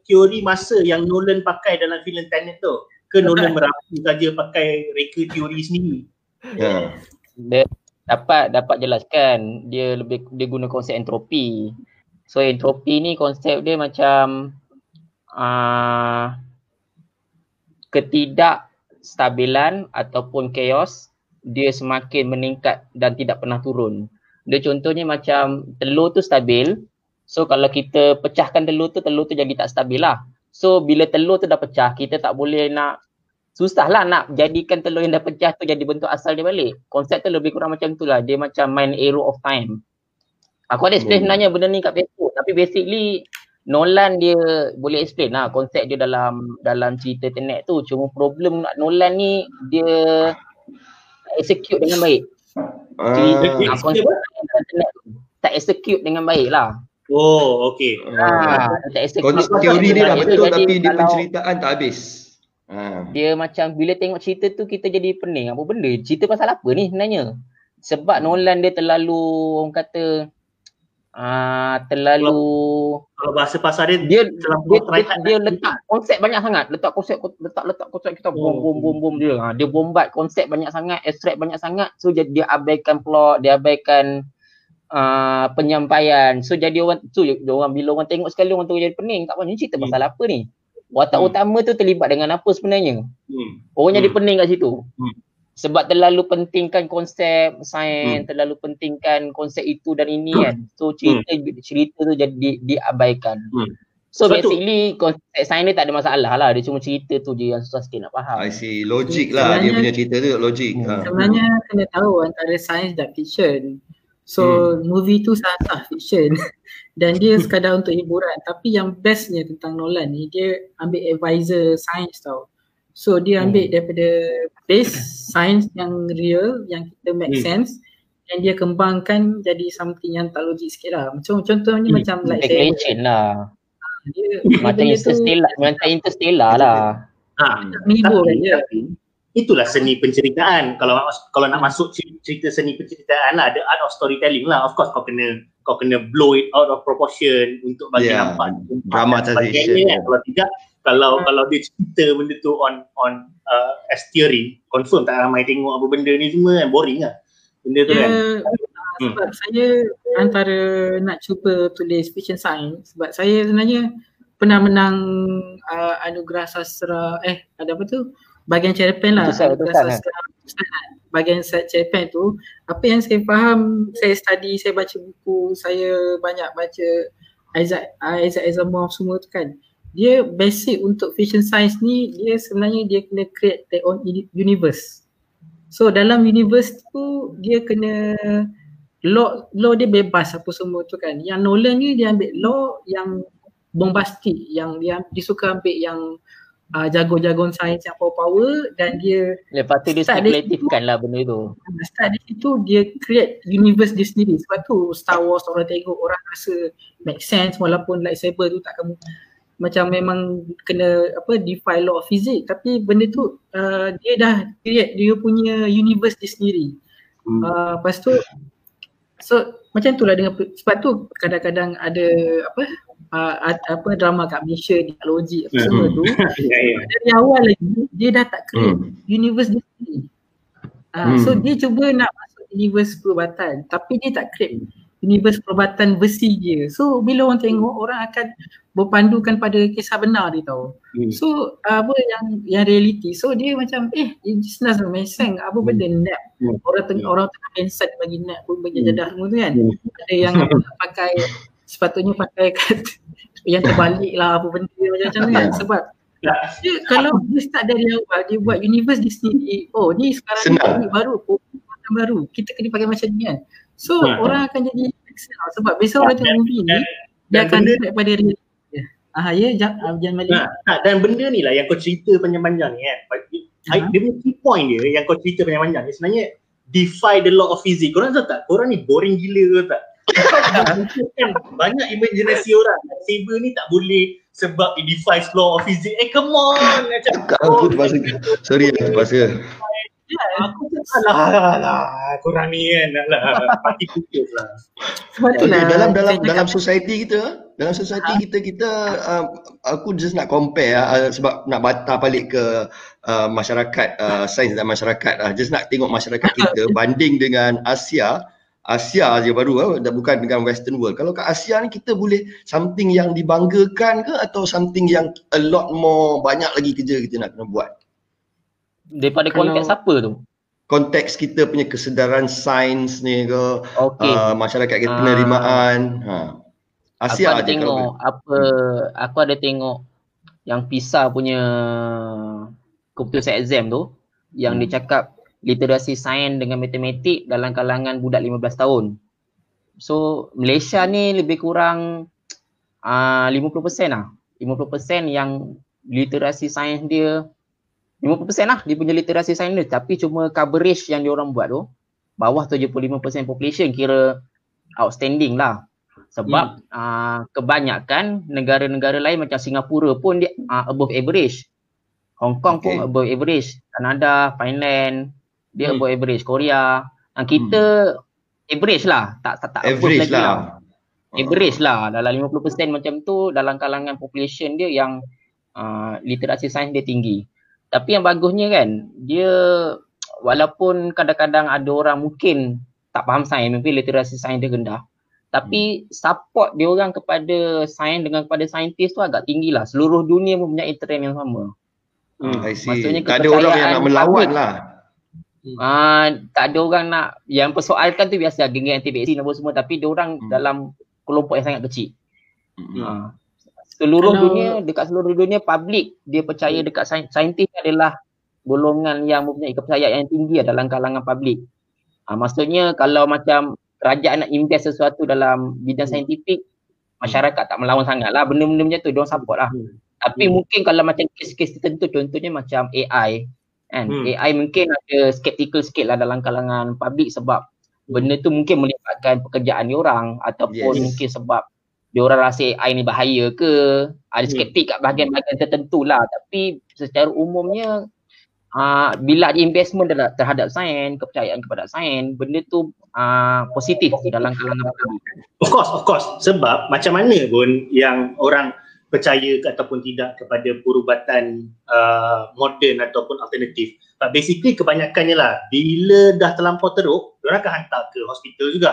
teori masa yang Nolan pakai dalam filem Tenet tu? Ke Nolan merapu saja pakai reka teori sendiri? Ya. Dia dapat dapat jelaskan dia lebih dia guna konsep entropi. So entropi ni konsep dia macam uh, ketidakstabilan ataupun chaos dia semakin meningkat dan tidak pernah turun. Dia contohnya macam telur tu stabil. So kalau kita pecahkan telur tu, telur tu jadi tak stabil lah. So bila telur tu dah pecah, kita tak boleh nak susah lah nak jadikan telur yang dah pecah tu jadi bentuk asal dia balik. Konsep tu lebih kurang macam tu lah. Dia macam main arrow of time. Aku ada explain hmm. sebenarnya benda ni kat Facebook. Tapi basically Nolan dia boleh explain lah konsep dia dalam dalam cerita Tenet tu. Cuma problem Nolan ni dia execute dengan baik. Uh, ah, konsep tak execute dengan baik lah. Oh, okay. Ha, konsep teori dia dah betul tapi dia penceritaan tak habis. Ha. Dia macam bila tengok cerita tu kita jadi pening. Apa benda? Cerita pasal apa ni sebenarnya? Sebab Nolan dia terlalu orang kata Ah terlalu kalau, kalau bahasa pasar dia dia dia, dia, dia letak konsep banyak sangat letak konsep letak letak konsep kita bom bom bom bom dia ha, dia bombat konsep banyak sangat extract banyak sangat so jadi dia abaikan plot dia abaikan uh, penyampaian so jadi orang tu dia orang bila orang tengok sekali orang tu jadi pening tak apa ni cerita pasal hmm. apa ni watak hmm. utama tu terlibat dengan apa sebenarnya hmm. orang jadi hmm. pening kat situ hmm sebab terlalu pentingkan konsep sains, hmm. terlalu pentingkan konsep itu dan ini kan. So cerita hmm. cerita tu jadi diabaikan. Hmm. So Sebab basically tu, konsep sains ni tak ada masalah lah. Dia cuma cerita tu je yang susah sikit nak faham. I see. Logik lah dia punya cerita tu logik. Hmm. Ha. Sebenarnya kena tahu antara sains dan fiction. So hmm. movie tu sah-sah fiction. dan dia sekadar untuk hiburan. Tapi yang bestnya tentang Nolan ni dia ambil advisor sains tau. So dia ambil hmm. daripada base science yang real yang kita make hmm. sense dan dia kembangkan jadi something yang tak logik sikit lah. Macam contohnya hmm. macam like legend lah. Dia, macam interstellar, macam interstellar lah. Ha, tapi, dia. Itulah seni penceritaan. Kalau kalau nak masuk cerita seni penceritaan lah, ada art of storytelling lah. Of course kau kena kau kena blow it out of proportion untuk bagi yeah. nampak. Dramatization. Kalau tidak, kalau hmm. kalau dia cerita benda tu on on uh, as theory confirm tak ramai tengok apa benda ni semua kan boring lah benda tu yeah. kan hmm. sebab hmm. saya antara nak cuba tulis fiction science sebab saya sebenarnya pernah menang uh, anugerah sastra eh ada apa tu bahagian cerpen lah Betul, anugerah sastra bahagian cerpen tu apa yang saya faham saya study saya baca buku saya banyak baca Isaac Isaac Asimov semua tu kan dia basic untuk fiction science ni dia sebenarnya dia kena create their own universe. So dalam universe tu dia kena law law dia bebas apa semua tu kan. Yang Nolan ni dia ambil law yang bombastik yang dia, dia suka ambil yang uh, jago-jago sains yang power-power dan dia lepas tu dia spekulatifkan lah benda tu. Start di situ dia create universe dia sendiri. Sebab tu Star Wars orang tengok orang rasa make sense walaupun lightsaber tu tak kamu macam memang kena apa defy law of physics tapi benda tu uh, dia dah create dia punya universe dia sendiri. Hmm. Uh, lepas tu so macam itulah dengan sebab tu kadang-kadang ada apa uh, apa drama kat Malaysia dialogi apa hmm. semua tu ya, ya. dari awal lagi dia dah tak create hmm. universe dia sendiri. Uh, hmm. so dia cuba nak masuk universe perubatan tapi dia tak create universe perubatan versi dia. So bila orang tengok orang akan berpandukan pada kisah benar dia tahu. Hmm. So apa yang yang reality. So dia macam eh just nak meseng apa hmm. benda nap. Hmm. Orang tengah hmm. orang tengah pensat bagi nap pun bagi hmm. jadah semua tu kan. Hmm. Ada yang pakai sepatutnya pakai kat yang terbalik lah apa benda macam-macam kan. Sebab dia, kalau dia start dari awal dia buat universe di sini oh ni sekarang ni baru oh, baru kita kena pakai macam ni kan So hmm. orang akan jadi excel sebab besok orang tengok movie ni dia akan benda, pada reality Ah ya jangan jangan balik. Nah, dan benda ni lah yang kau cerita panjang-panjang ni kan. Uh-huh. Dia punya key point dia yang kau cerita panjang-panjang ni sebenarnya defy the law of physics. Korang tahu tak? Korang ni boring gila ke tak? Kan banyak imaginasi orang. Saber ni tak boleh sebab it defies law of physics. Eh come on. Macam aku terpaksa sorry aku terpaksa. aku salah lah kurang ni kan lah. Parti putus lah. Sebab tu lah dalam dalam dalam society kita dalam society kita kita uh, aku just nak compare uh, sebab nak bata balik ke uh, masyarakat uh, sains dan masyarakat uh, just nak tengok masyarakat kita banding dengan Asia Asia je baru uh, dah bukan dengan western world kalau kat Asia ni kita boleh something yang dibanggakan ke atau something yang a lot more banyak lagi kerja kita nak kena buat Daripada Kalau- konteks apa tu? konteks kita punya kesedaran sains ni ke Okey. uh, masyarakat kita Ah. penerimaan ha Asia aku ada tengok kalau apa aku ada tengok yang PISA punya computer exam tu yang Hmm. dia cakap literasi sains dengan matematik dalam kalangan budak 15 tahun. So Malaysia ni lebih kurang uh, 50% lah. 50% yang literasi sains dia 50% lah dia punya literasi sains dia tapi cuma coverage yang dia orang buat tu bawah 75% population kira outstanding lah. Sebab hmm. uh, kebanyakan negara-negara lain macam Singapura pun dia uh, above average. Hong Kong okay. pun above average. Kanada, Thailand, dia Hmm. above average. Korea. Dan kita average lah. Tak tak, tak average lagi lah Average lah. Dalam 50% macam tu dalam kalangan population dia yang uh, literasi sains dia tinggi. Tapi yang bagusnya kan, dia walaupun kadang-kadang ada orang mungkin tak faham sains, mungkin literasi sains dia rendah. Tapi support dia orang kepada sains dengan kepada saintis tu agak tinggi lah. Seluruh dunia mempunyai trend yang sama. Hmm. I see. Maksudnya tak ada orang yang nak melawan public. Lah. Ah, tak ada orang nak yang persoalkan tu biasa geng anti vaksin apa semua tapi dia orang Hmm. dalam kelompok yang sangat kecil. Hmm. Ha. Seluruh Kalau- dunia, dekat seluruh dunia public dia percaya dekat sain- saintis adalah golongan yang mempunyai kepercayaan yang tinggi dalam kalangan public. Ha, maksudnya kalau macam kerajaan nak invest sesuatu dalam bidang saintifik, masyarakat tak melawan sangat lah benda-benda macam tu, diorang support lah. Hmm. Tapi mungkin kalau macam kes-kes tertentu contohnya macam AI kan, Hmm. AI mungkin ada skeptical sikit lah dalam kalangan public sebab benda tu mungkin melibatkan pekerjaan diorang ataupun Yes. mungkin sebab diorang rasa AI ni bahaya ke ada Hmm. skeptik kat bahagian-bahagian tertentu lah tapi secara umumnya uh, bila ada investment terhadap, terhadap sains, kepercayaan kepada sains benda tu uh, positif dalam kalangan public Of course, of course. Sebab macam mana pun yang orang percaya ke ataupun tidak kepada perubatan uh, moden ataupun alternatif. But basically kebanyakannya lah, bila dah terlampau teruk, orang akan hantar ke hospital juga.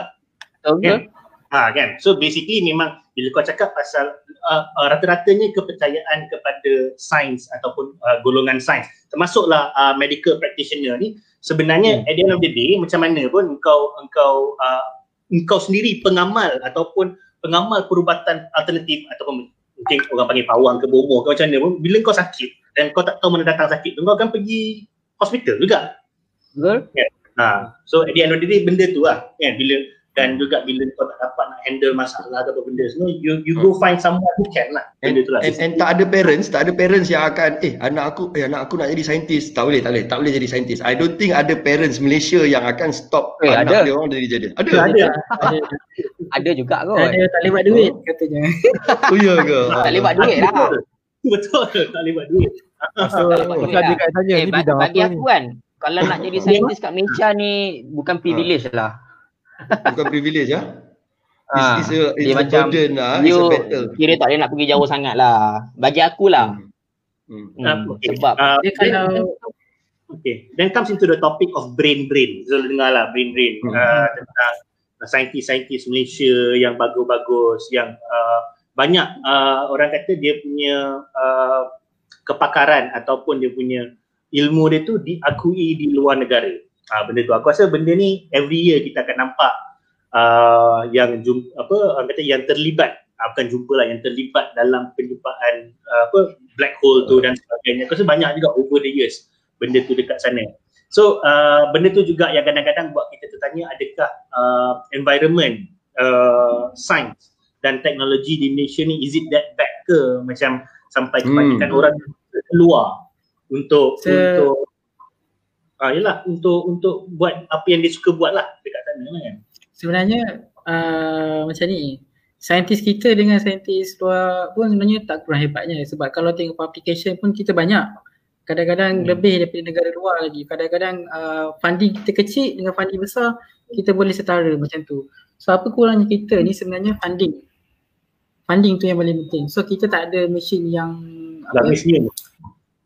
ke? Kan? Ha kan. So basically memang bila kau cakap pasal uh, uh, rata-ratanya kepercayaan kepada sains ataupun uh, golongan sains termasuklah uh, medical practitioner ni sebenarnya hmm. at the end of the day macam mana pun engkau engkau uh, engkau sendiri pengamal ataupun pengamal perubatan alternatif ataupun mungkin orang panggil pawang ke bomoh ke macam mana pun bila kau sakit dan kau tak tahu mana datang sakit tu kau akan pergi hospital juga. Betul? Ha, so at the end of the day benda tu lah kan bila dan juga bila kau tak dapat nak handle masalah atau apa benda semua you you go find someone who can lah And, benda tu lah and, and tak ada parents, tak ada parents yang akan eh anak aku eh anak aku nak jadi saintis. Tak boleh, tak boleh, tak boleh jadi saintis. I don't think ada parents Malaysia yang akan stop Eh, anak ada. dia orang jadi jadi. Ada. ada ada, Ada juga kot. ada tak boleh buat duit katanya. Oh ya ke? Tak boleh buat duit lah. betul tak boleh buat duit So, lah. kat tanya Eh, ni ba- bidang bagi aku ni? kan, kalau nak jadi saintis kat Malaysia ni bukan privilege lah. Bukan privilege ya. Ah, It's, it's a it's dia a macam burden lah, it's You a battle. kira tak boleh nak pergi jauh sangat lah. Bagi aku lah. Hmm. Hmm, Ah, okay. Sebab Uh, Dia kalau Okay, then comes into the topic of brain brain. So dengar lah brain brain Hmm. uh, tentang saintis-saintis Malaysia yang bagus-bagus, yang uh, banyak uh, orang kata dia punya uh, kepakaran ataupun dia punya ilmu dia tu diakui di luar negara. Uh, benda tu aku rasa benda ni every year kita akan nampak uh, yang jum, apa orang kata yang terlibat uh, bukan jumpa lah yang terlibat dalam penjumpaan uh, apa black hole tu dan sebagainya. Aku rasa banyak juga over the years benda tu dekat sana. So uh, benda tu juga yang kadang-kadang buat kita tertanya adakah uh, environment uh, science dan teknologi di Malaysia ni is it that bad ke macam sampai kebanyakan Hmm. orang keluar untuk Se- untuk ah yalah untuk untuk buat apa yang dia suka buat lah dekat sana kan. sebenarnya uh, macam ni saintis kita dengan saintis luar pun sebenarnya tak kurang hebatnya sebab kalau tengok publication pun kita banyak. Kadang-kadang hmm. lebih daripada negara luar lagi. Kadang-kadang uh, funding kita kecil dengan funding besar kita boleh setara macam tu. So apa kurangnya kita ni sebenarnya funding. Funding tu yang paling penting. So kita tak ada mesin yang apa, mesin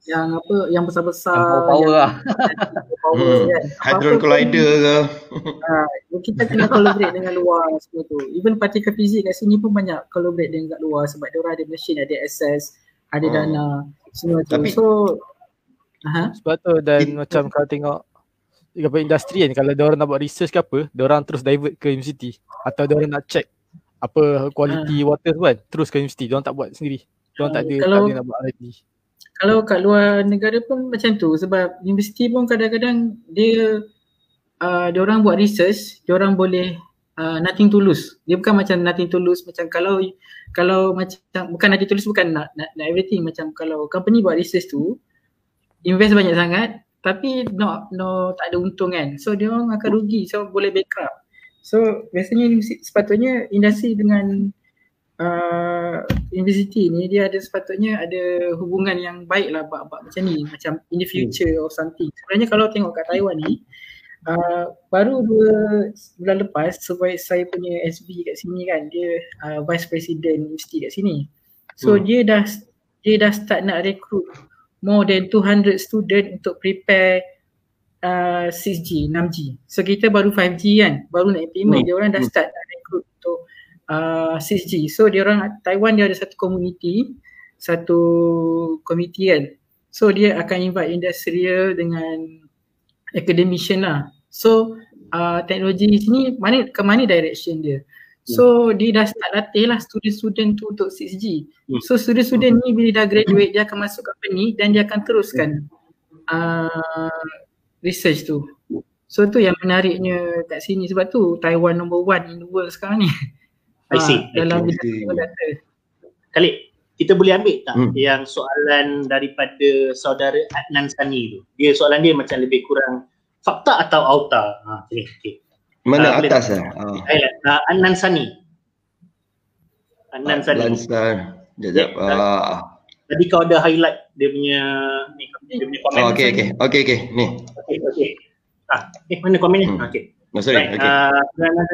yang apa yang besar-besar yang power lah. power hmm. kan. Hadron collider ke? Uh, kita kena collaborate dengan luar semua tu. Even partikel fizik kat sini pun banyak collaborate dengan kat luar sebab dia orang ada mesin ada access ada hmm. dana semua tu. Tapi, so uh sebab tu dan it, macam kalau tengok apa industri kan kalau dia orang nak buat research ke apa dia orang terus divert ke university. Atau dia orang nak check apa quality uh, water tu kan terus ke university. Dia orang tak buat sendiri. Dia orang uh, tak ada kalau, tak ada nak buat R&D kalau kat luar negara pun macam tu sebab universiti pun kadang-kadang dia uh, dia orang buat research, dia orang boleh uh, nothing to lose. Dia bukan macam nothing to lose macam kalau kalau macam bukan nothing to lose bukan nak, nak, nak everything macam kalau company buat research tu invest banyak sangat tapi no no tak ada untung kan. So dia orang akan rugi so boleh bankrupt. So biasanya sepatutnya industri dengan uh, university ni dia ada sepatutnya ada hubungan yang baik lah bab-bab macam ni macam in the future or something sebenarnya kalau tengok kat Taiwan ni uh, baru dua bulan lepas sebab saya punya SB kat sini kan dia uh, vice president universiti kat sini so hmm. dia dah dia dah start nak recruit more than 200 student untuk prepare uh, 6G, 6G. So kita baru 5G kan, baru nak implement. Hmm. Dia orang dah hmm. start nak recruit untuk uh, 6G. So dia orang Taiwan dia ada satu community, satu komiti kan. So dia akan invite industrial dengan academician lah. So uh, teknologi sini mana ke mana direction dia. So hmm. dia dah start latih lah student-student tu untuk 6G. Hmm. So student-student ni bila dah graduate dia akan masuk company dan dia akan teruskan uh, research tu. So tu yang menariknya kat sini sebab tu Taiwan number one in the world sekarang ni. I see. Ha, dalam data. Khalid, kita boleh ambil tak hmm. yang soalan daripada saudara Adnan Sani tu? Dia soalan dia macam lebih kurang fakta atau auta? Ha, okay, okay. Mana uh, atas lah? Uh, Adnan Sani. Adnan Sani. Adnan Sani. Sekejap. Uh, Tadi kau ada highlight dia punya ni, dia punya komen. Oh, okay, okay. Okay, okay. Ni. Okay, okay. Ah, eh, mana komennya? Hmm. Okay. Oh, sorry. Okay. Uh,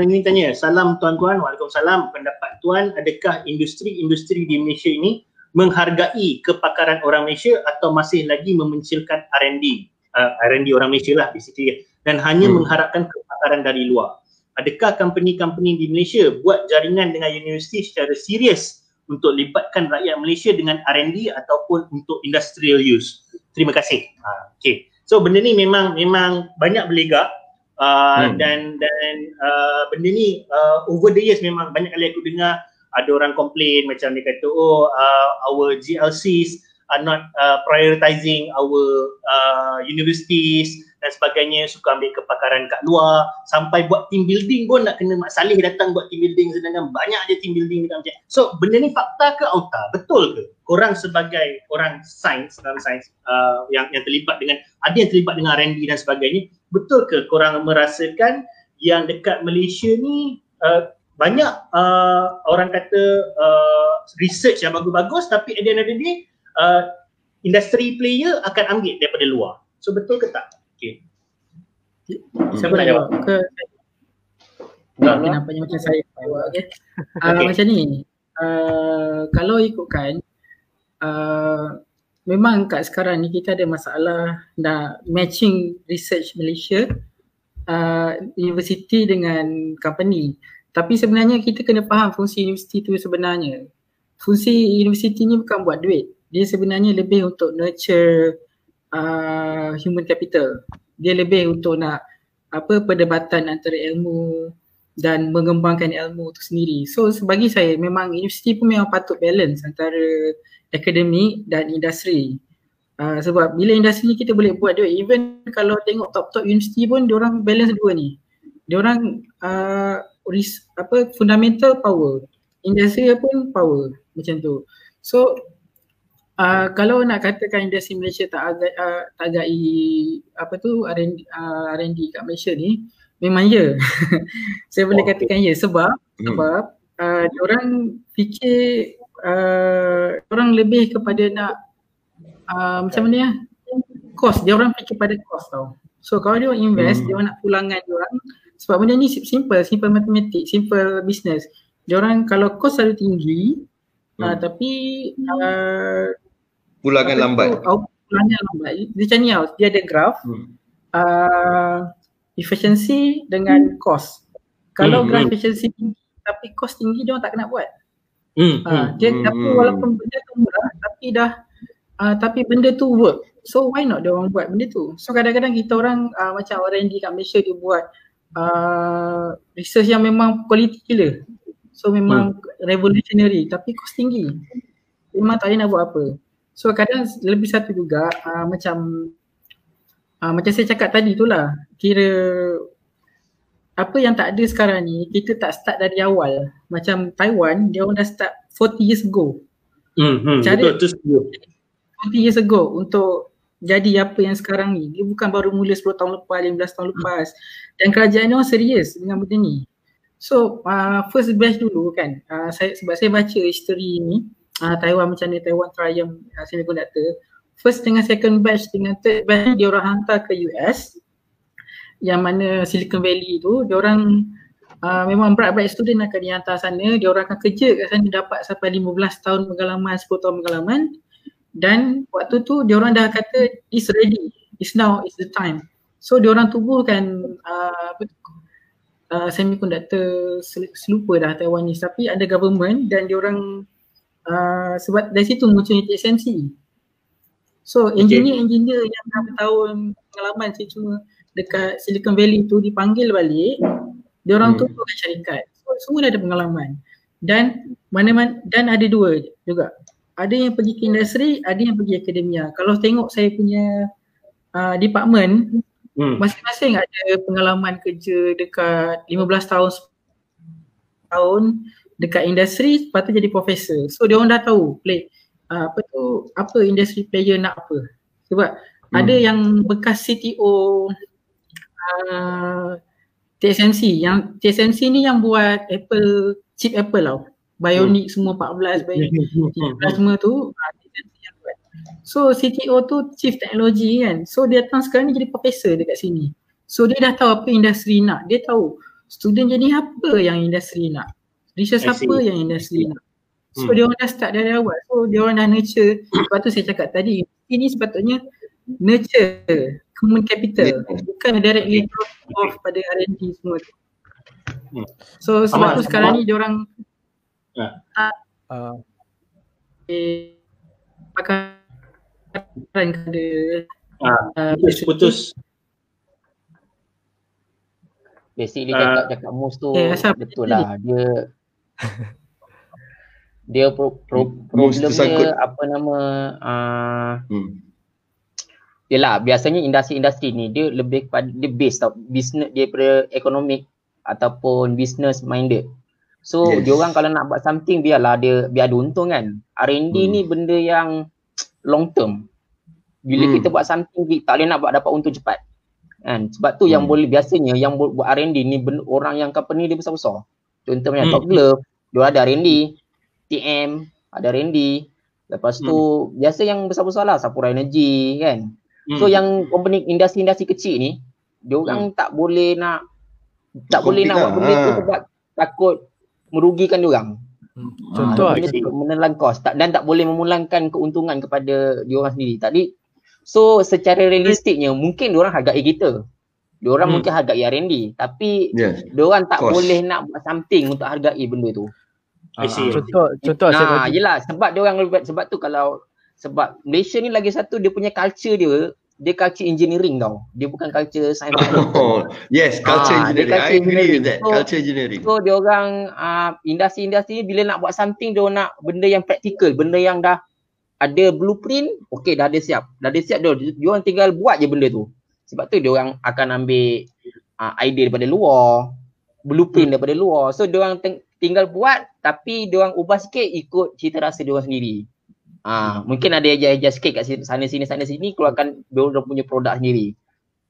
ini tanya, salam tuan-tuan, waalaikumsalam. Pendapat tuan, adakah industri-industri di Malaysia ini menghargai kepakaran orang Malaysia atau masih lagi memencilkan R&D? Uh, R&D orang Malaysia lah basically dan hanya hmm. mengharapkan kepakaran dari luar. Adakah company-company di Malaysia buat jaringan dengan universiti secara serius untuk libatkan rakyat Malaysia dengan R&D ataupun untuk industrial use? Terima kasih. Uh, okay. So benda ni memang memang banyak berlegak Uh, hmm. dan dan uh, benda ni uh, over the years memang banyak kali aku dengar ada orang komplain macam dia kata oh uh, our GLCs are not uh, prioritizing our uh, universities dan sebagainya. Suka ambil kepakaran kat luar. Sampai buat team building pun nak kena Mak Saleh datang buat team building sedangkan banyak je team building macam so benda ni fakta ke auta? Betul ke? Korang sebagai orang sains dalam sains uh, yang yang terlibat dengan ada yang terlibat dengan R&D dan sebagainya betul ke korang merasakan yang dekat Malaysia ni uh, banyak uh, orang kata uh, research yang bagus-bagus tapi at the end of the day uh, industry player akan ambil daripada luar. So betul ke tak Okay. Siapa nak jawab? Ke tak, nampaknya macam saya okay. Uh, okay. Macam ni uh, Kalau ikutkan uh, Memang kat sekarang ni kita ada masalah Nak matching research Malaysia uh, University dengan company Tapi sebenarnya kita kena faham fungsi universiti tu sebenarnya Fungsi universiti ni bukan buat duit Dia sebenarnya lebih untuk nurture uh, human capital. Dia lebih untuk nak apa perdebatan antara ilmu dan mengembangkan ilmu itu sendiri. So bagi saya memang universiti pun memang patut balance antara akademik dan industri. Uh, sebab bila industri ni kita boleh buat dia even kalau tengok top-top universiti pun dia orang balance dua ni. Dia orang uh, ris- apa fundamental power. Industri pun power macam tu. So Uh, kalau nak katakan industri Malaysia tak agak uh, tak agai apa tu R&D, uh, R&D kat Malaysia ni memang ya. saya boleh katakan ya sebab hmm. sebab uh, orang fikir uh, orang lebih kepada nak uh, macam mana ya? Cost, dia orang fikir pada cost tau. So kalau dia invest, hmm. dia orang nak pulangan dia orang sebab benda ni simple, simple matematik, simple business. Dia orang kalau cost selalu tinggi hmm. uh, tapi uh, pulangan lambat. Tu, uh, pulangan lambat. Dia macam ni tau, dia ada graf. Hmm. Uh, efficiency dengan cost. Kalau hmm. graf hmm. efficiency tinggi tapi cost tinggi dia orang tak kena buat. Hmm. Uh, dia hmm. tapi walaupun benda tu murah tapi dah uh, tapi benda tu work. So why not dia orang buat benda tu? So kadang-kadang kita orang uh, macam R&D kat Malaysia dia buat uh, research yang memang quality gila. So memang hmm. revolutionary tapi kos tinggi. Memang tak nak buat apa. So kadang lebih satu juga uh, macam uh, macam saya cakap tadi tu lah. Kira apa yang tak ada sekarang ni kita tak start dari awal. Macam Taiwan dia orang dah start 40 years ago. Hmm, hmm betul tu 40 years ago untuk jadi apa yang sekarang ni. Dia bukan baru mula 10 tahun lepas, 15 tahun lepas. Dan kerajaan ni orang serius dengan benda ni. So uh, first batch dulu kan, uh, saya, sebab saya baca history ni, uh, Taiwan macam ni, Taiwan Triumph uh, Semiconductor. First dengan second batch dengan third batch dia orang hantar ke US yang mana Silicon Valley tu, dia orang uh, memang bright-bright student akan dihantar sana, dia orang akan kerja kat sana dapat sampai 15 tahun pengalaman, 10 tahun pengalaman. Dan waktu tu dia orang dah kata it's ready. It's now. It's the time. So dia orang tubuhkan uh, apa tu uh, semiconductor selupa dah Taiwanese. Tapi ada government dan dia orang uh, sebab dari situ munculnya TSMC so engineer-engineer yang dah bertahun pengalaman saya cuma dekat Silicon Valley tu dipanggil balik dia orang hmm. tubuhkan syarikat so semua dah ada pengalaman dan mana-mana dan ada dua juga ada yang pergi ke industri, ada yang pergi akademia. Kalau tengok saya punya uh, department, hmm. masing-masing ada pengalaman kerja dekat 15 tahun tahun dekat industri, lepas tu jadi profesor. So dia orang dah tahu play uh, apa tu apa industri player nak apa. Sebab hmm. ada yang bekas CTO uh, TSMC yang TSMC ni yang buat Apple chip Apple tau. Bionic hmm. semua 14, Bionic 13 semua tu ah, So CTO tu chief technology kan So dia datang sekarang ni jadi professor dekat sini So dia dah tahu apa industri nak Dia tahu student jadi apa yang industri nak Research apa yang industri nak? So hmm. dia orang dah start dari awal. So dia orang dah nurture. Sebab tu saya cakap tadi Ini sepatutnya nurture human capital. Bukan directly off pada R&D semua tu. Hmm. So sebab tu sekarang ni dia orang Ha. Uh. Eh, pakai ada uh, putus, putus. Basically cakap uh, cakap mus tu eh, betul lah. dia dia pro, pro, problemnya apa nama uh, hmm. Yelah biasanya industri-industri ni dia lebih pada dia base tau business dia pada economic ataupun business minded. So yes. dia orang kalau nak buat something biarlah dia biar ada untung kan. R&D hmm. ni benda yang long term. Bila hmm. kita buat something kita tak boleh nak buat dapat untung cepat. Kan? Sebab tu hmm. yang boleh biasanya yang buat, R&D ni orang yang company dia besar-besar. Contohnya hmm. Top Glove, dia ada R&D, TM, ada R&D. Lepas tu hmm. biasa yang besar-besar lah Sapura Energy kan. Hmm. So yang company industri-industri kecil ni dia orang hmm. tak boleh nak tak boleh nak buat benda tu ha. sebab takut merugikan dia orang. Hmm. Contoh ha, menelan kos tak, dan tak boleh memulangkan keuntungan kepada dia orang sendiri. Tadi so secara realistiknya mungkin dia orang hargai kita. Dia orang hmm. mungkin hargai R&D tapi yes. dia orang tak cost. boleh nak buat something untuk hargai benda tu. Ha, contoh contoh nah, saya. Yelah sebab dia orang sebab tu kalau sebab Malaysia ni lagi satu dia punya culture dia dia culture engineering tau. Dia bukan culture science. Oh, yes, culture ah, engineering. Culture I agree with that. So, culture engineering. So dia orang uh, industri-industri ni bila nak buat something dia nak benda yang practical, benda yang dah ada blueprint, okey dah ada siap. Dah ada siap dia, dia orang tinggal buat je benda tu. Sebab tu dia orang akan ambil uh, idea daripada luar, blueprint hmm. daripada luar. So dia orang tinggal buat tapi dia orang ubah sikit ikut cita rasa dia orang sendiri. Ah, mungkin ada adjust-adjust sikit kat sana sini sana sini keluarkan dia orang punya produk sendiri.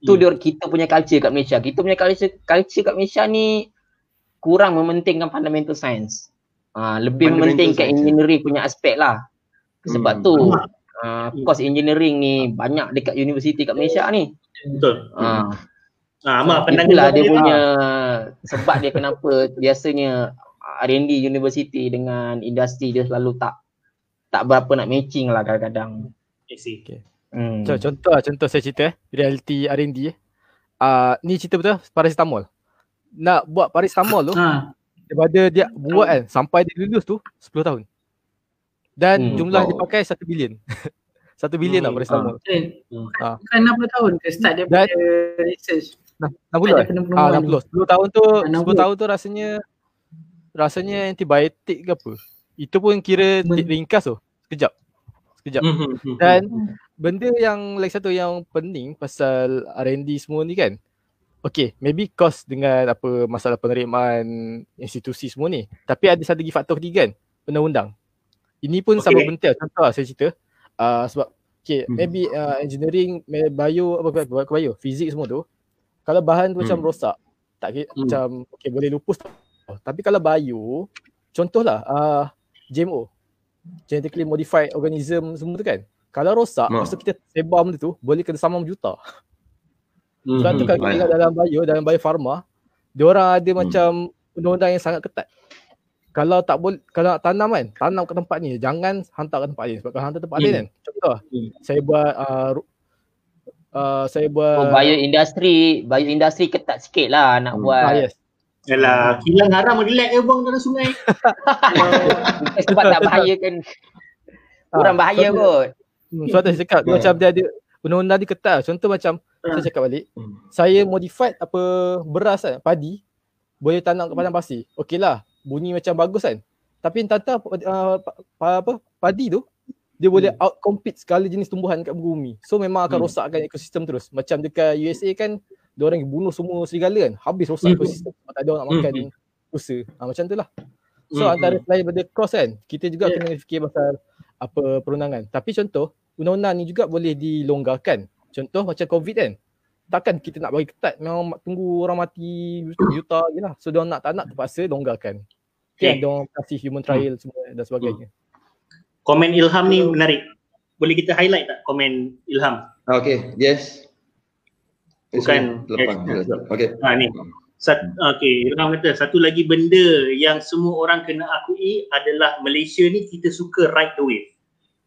Tu dia kita punya culture kat Malaysia. Kita punya culture culture kat Malaysia ni kurang mementingkan fundamental science. Uh, lebih mementingkan ya. engineering punya aspek lah. Sebab Hmm. tu uh, course engineering ni banyak dekat universiti kat Malaysia ni. Betul. Uh, Ha, Amal pandangan itulah dia dia punya sebab dia kenapa biasanya R&D universiti dengan industri dia selalu tak tak berapa nak matching lah kadang-kadang. See. Hmm. So, contoh lah, contoh saya cerita eh, reality R&D eh. Uh, ni cerita betul paracetamol. Nak buat paracetamol tu Ha. daripada dia buat kan sampai dia lulus tu 10 tahun. Dan Hmm. jumlah Wow. dia pakai 1 bilion. 1 bilion lah Hmm. paracetamol. Eh, Hmm. Ha. bukan 60 tahun ke start dia Dan- punya research. Nah, 60 Ada eh? Ah, ni. 60. 10 tahun tu, Ah, 10 60. tahun tu rasanya rasanya antibiotik ke apa. Itu pun kira Men- ringkas tu. Sekejap. Sekejap. Hmm, hmm. Dan benda yang lagi satu yang penting pasal R&D semua ni kan. Okay, maybe cost dengan apa masalah penerimaan institusi semua ni. Tapi ada satu lagi faktor ketiga kan, undang-undang. Ini pun Okay. sama penting. Contoh lah saya cerita. Uh, sebab okay, Hmm. maybe uh, engineering, bio, apa, apa bio, fizik semua tu. Kalau bahan tu macam Hmm. rosak, tak kira, Hmm. macam okay, boleh lupus. Tapi kalau bio, contohlah uh, GMO, genetically modified organism semua tu kan. Kalau rosak, lepas tu kita sebar benda tu, boleh kena samam juta. Hmm, Sebab tu hmm. kalau kita baik. tengok dalam bio, dalam bio farma, dia orang ada Hmm. macam undang-undang yang sangat ketat. Kalau tak boleh kalau nak tanam kan, tanam ke tempat ni, jangan hantar ke tempat ni. Sebab kalau hantar tempat Hmm. lain kan, contoh Hmm. saya buat uh, uh, saya buat Oh, bio industri, bio industri ketat sikit lah nak Hmm. buat. ah, yes. Yalah, kilang haram relax je buang dalam sungai. Bukan sebab tak bahaya kan. Kurang Ah, bahaya so- kot. Hmm, sebab tu saya cakap Yeah. macam dia ada undang-undang dia ketat. Contoh macam Ah. saya cakap balik, Hmm. saya modified apa beras kan, padi boleh tanam ke padang pasir. Okey lah, bunyi macam bagus kan. Tapi entah-entah uh, pa, pa- apa padi tu dia boleh out compete segala jenis tumbuhan kat bumi. So memang akan Hmm. rosakkan ekosistem terus. Macam dekat USA kan dia orang bunuh semua serigala kan. Habis rosak Hmm. ekosistem. Tak ada orang nak makan rusa. Ha, macam tu lah. So Hmm, antara selain daripada cost kan, kita juga Yeah. kena fikir pasal apa perundangan. Tapi contoh, undang-undang ni juga boleh dilonggarkan. Contoh macam COVID kan. Takkan kita nak bagi ketat, memang tunggu orang mati juta je lah. So diorang nak tak nak terpaksa longgarkan. Okay. Kan diorang kasih human trial semua dan sebagainya. Komen Ilham ni menarik. Boleh kita highlight tak komen Ilham? Okay, yes. Bukan- Lepas. yes. Okay. Ha ni. Sat, okay, Ilham kata satu lagi benda yang semua orang kena akui adalah Malaysia ni kita suka ride the wave.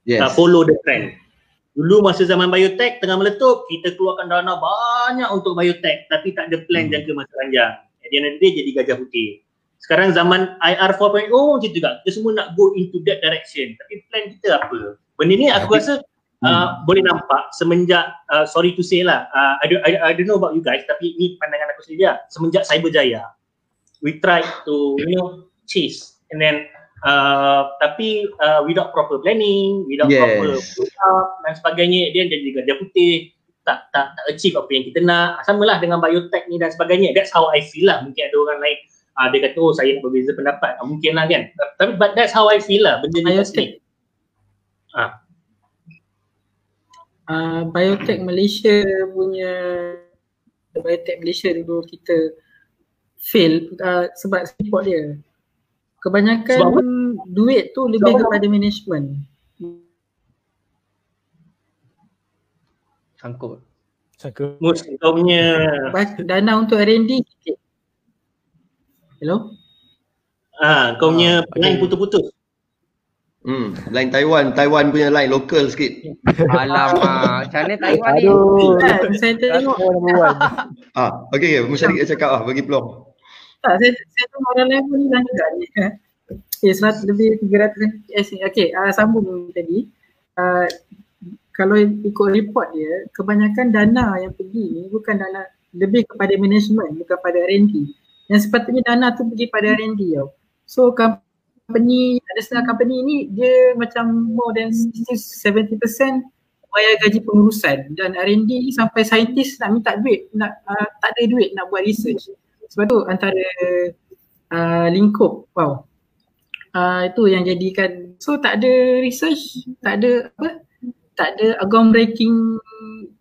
Yes. uh, follow the trend. Dulu masa zaman biotech tengah meletup, kita keluarkan dana banyak untuk biotech tapi tak ada plan Hmm. jangka masa panjang. At the end of the day jadi gajah putih. Sekarang zaman IR 4.0 macam tu juga. Kita semua nak go into that direction. Tapi plan kita apa? Benda ni aku Tapi- rasa uh, boleh nampak semenjak uh, sorry to say lah uh, I, don't, I, I don't know about you guys tapi ni pandangan aku sendiri lah. Semenjak Cyberjaya we tried to you know chase and then uh, tapi uh, without proper planning, without Yes. proper follow-up dan sebagainya dia jadi gajah putih. Tak tak tak achieve apa yang kita nak. Samalah dengan biotech ni dan sebagainya. That's how I feel lah. Mungkin ada orang lain uh, dia kata oh saya berbeza pendapat. Uh, mungkin lah kan. Tapi but that's how I feel lah. Benda ni Biotech. uh, biotech Malaysia punya biotech Malaysia dulu kita fail uh, sebab support dia. Kebanyakan Sebab duit tu lebih Sebab apa? kepada management. Sangkut. Sangka. Mus kau punya Bas- Dana untuk R&D sikit. Hello? ah kau punya Ah, okay. line putus-putus Hmm, line Taiwan, Taiwan punya line lokal sikit. Alamak, macam mana Taiwan ni? Aduh. Kan, saya tengok. Ah, okay, okay. Musyarik dia cakap ah, bagi peluang. Tak, saya, saya tengok orang lain pun hilang juga ni. Okay, seratus lebih 300 yes, Okay, uh, sambung tadi. Uh, kalau ikut report dia, kebanyakan dana yang pergi ni bukan dana lebih kepada management, bukan pada R&D. Yang sepatutnya dana tu pergi pada R&D tau. So company, ada setengah company ni dia macam more than 60-70% bayar gaji pengurusan dan R&D sampai saintis nak minta duit, nak uh, tak ada duit nak buat research. Sebab tu antara uh, lingkup, wow. Uh, itu yang jadikan so tak ada research, tak ada apa tak ada ground breaking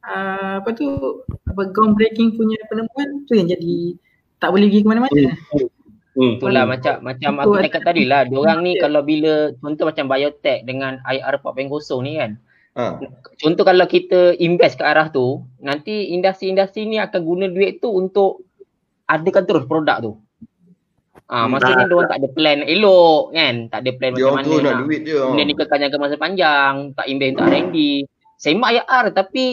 uh, apa tu apa ground breaking punya penemuan tu yang jadi tak boleh pergi ke mana-mana. Hmm. Hmm. Itulah hmm. macam macam aku cakap tadi lah, orang ni kalau bila contoh macam biotech dengan IR 4.0 ni kan. Ha. Contoh kalau kita invest ke arah tu, nanti industri-industri ni akan guna duit tu untuk adakan terus produk tu. Ah, ha, maksudnya dia orang tak ada plan elok kan, tak ada plan dia macam mana nak duit dia. Dia ni kekal jangka masa panjang, tak invest untuk R&D. Semak IR tapi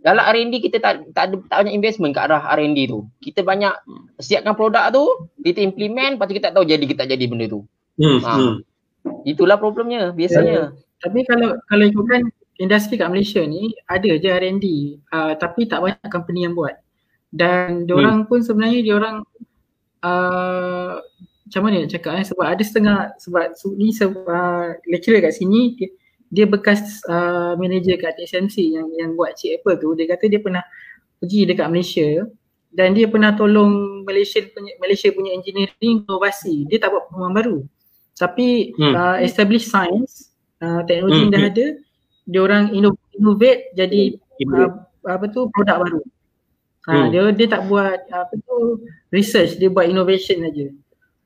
dalam R&D kita tak tak ada tak banyak investment ke arah R&D tu. Kita banyak siapkan produk tu, kita implement, lepas tu kita tak tahu jadi kita jadi benda tu. Hmm. Ha. hmm. Itulah problemnya biasanya. Yeah. Tapi kalau kalau ikutkan industri kat Malaysia ni ada je R&D uh, tapi tak banyak company yang buat. Dan diorang hmm. pun sebenarnya diorang uh, macam mana nak cakap eh sebab ada setengah sebab ni sebab uh, lecturer kat sini dia, dia bekas uh, manager kat TSMC yang yang buat chip Apple tu dia kata dia pernah pergi dekat Malaysia dan dia pernah tolong Malaysia punya Malaysia punya engineering inovasi dia tak buat pemahaman baru tapi hmm. uh, establish science uh, teknologi hmm. dah hmm. ada dia orang innovate jadi uh, apa tu produk baru. Ha, hmm. dia dia tak buat apa tu research dia buat innovation aja.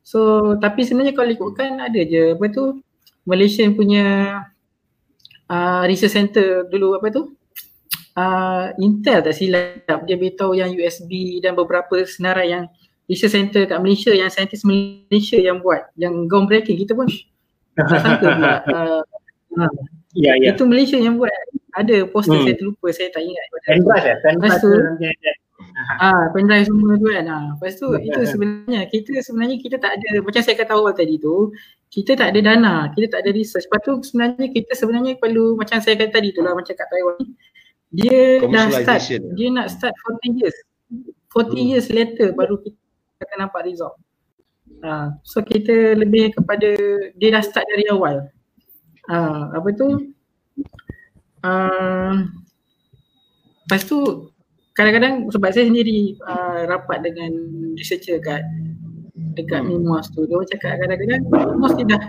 So tapi sebenarnya kalau ikutkan ada je apa tu Malaysia punya uh, research center dulu apa tu uh, Intel tak silap dia beritahu yang USB dan beberapa senarai yang research center kat Malaysia yang saintis Malaysia yang buat yang groundbreaking kita pun tak sangka pula uh, Ya, ya. Itu Malaysia yang buat. Ada poster hmm. saya terlupa, saya tak ingat. Pendrive ya? Pendrive tu. Ah, pendrive semua tu kan. Ah, lepas tu yeah. itu sebenarnya kita sebenarnya kita tak ada macam saya kata awal tadi tu, kita tak ada dana, kita tak ada research. Lepas tu sebenarnya kita sebenarnya perlu macam saya kata tadi tu lah macam kat Taiwan. Dia dah start, dia nak start 40 years. 40 hmm. years later baru kita akan nampak result. Ah, so kita lebih kepada dia dah start dari awal uh, apa tu uh, lepas tu kadang-kadang sebab saya sendiri uh, rapat dengan researcher kat dekat MIMOS tu dia cakap kadang-kadang MIMOS dia dah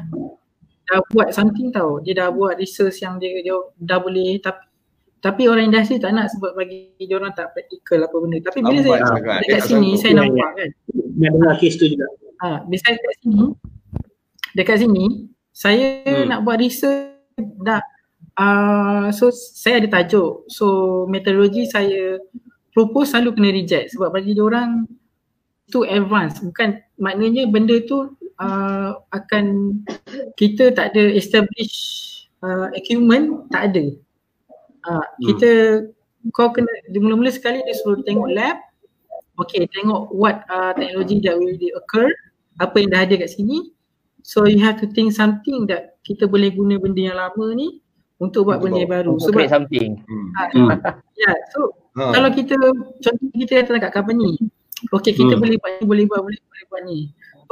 dah buat something tau dia dah buat research yang dia, dia dah boleh tapi tapi orang industri tak nak sebab bagi dia orang tak praktikal apa benda. Tapi bila saya dekat, dekat sini saya nampak kan. Nak dengar kes tu juga. Ha, bila saya dekat sini dekat sini saya hmm. nak buat research dah uh, so saya ada tajuk so metodologi saya propose selalu kena reject sebab bagi dia orang tu advance bukan maknanya benda tu uh, akan kita tak ada establish uh, equipment tak ada uh, hmm. kita kau kena mula-mula sekali dia suruh tengok lab okay tengok what uh, technology that will occur apa yang dah ada kat sini So you have to think something that kita boleh guna benda yang lama ni untuk buat benda yang baru. Untuk so, create something. Ha, hmm. Ya, yeah, so ha. kalau kita contoh kita datang kat company. Okay, kita hmm. boleh buat ni, boleh buat, boleh, boleh buat ni.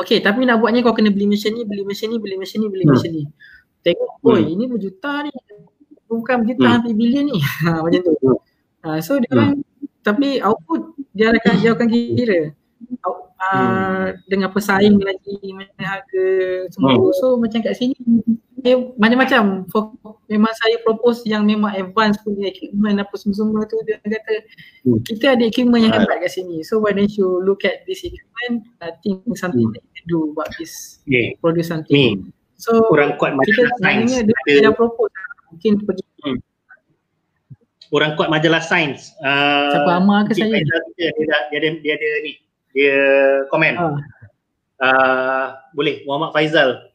Okay, tapi nak buatnya kau kena beli mesin ni, beli mesin ni, beli mesin ni, beli hmm. mesin ni. Tengok, hmm. oi ini berjuta ni. Bukan berjuta hmm. hampir bilion ni. Ha, macam tu. Hmm. Ha, so dia hmm. tapi output dia akan dia akan kira uh, dengan pesaing lagi harga semua hmm. so macam kat sini eh, macam-macam memang saya propose yang memang advance punya equipment apa semua-semua tu dia kata hmm. kita ada equipment yang hebat kat sini so why don't you look at this equipment I think something hmm. that you can do about this yeah. produce something Me. so kurang kuat kita sebenarnya dia, dia dah propose mungkin pergi hmm. Orang kuat majalah sains. Uh, Siapa amal ke saya? Dia, dia, dia, dia, dia, dia ada ni dia komen. Uh. Uh, boleh Muhammad Faizal.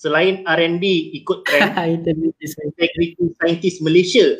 Selain R&D ikut trend integrity scientist Malaysia,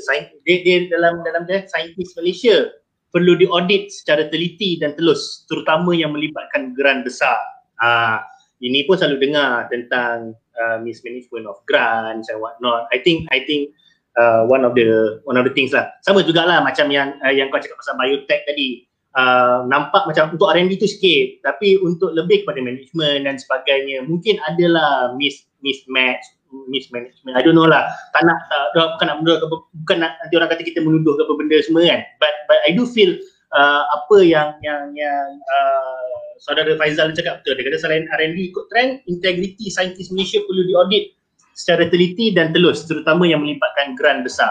dia, dia dalam dalam dia scientist Malaysia perlu diaudit secara teliti dan telus terutama yang melibatkan grant besar. Uh, ini pun selalu dengar tentang uh, mismanagement of grants and what not. I think I think uh, one of the one of the things lah. Sama jugalah macam yang uh, yang kau cakap pasal biotech tadi uh, nampak macam untuk R&D tu sikit tapi untuk lebih kepada management dan sebagainya mungkin adalah miss mismatch mismanagement. I don't know lah. Tak nak tak, bukan nak menuduh bukan nak nanti orang kata kita menuduh ke apa benda semua kan. But but I do feel uh, apa yang yang yang uh, saudara Faizal cakap betul. Dia kata selain R&D ikut trend integrity saintis Malaysia perlu diaudit secara teliti dan telus terutama yang melibatkan grant besar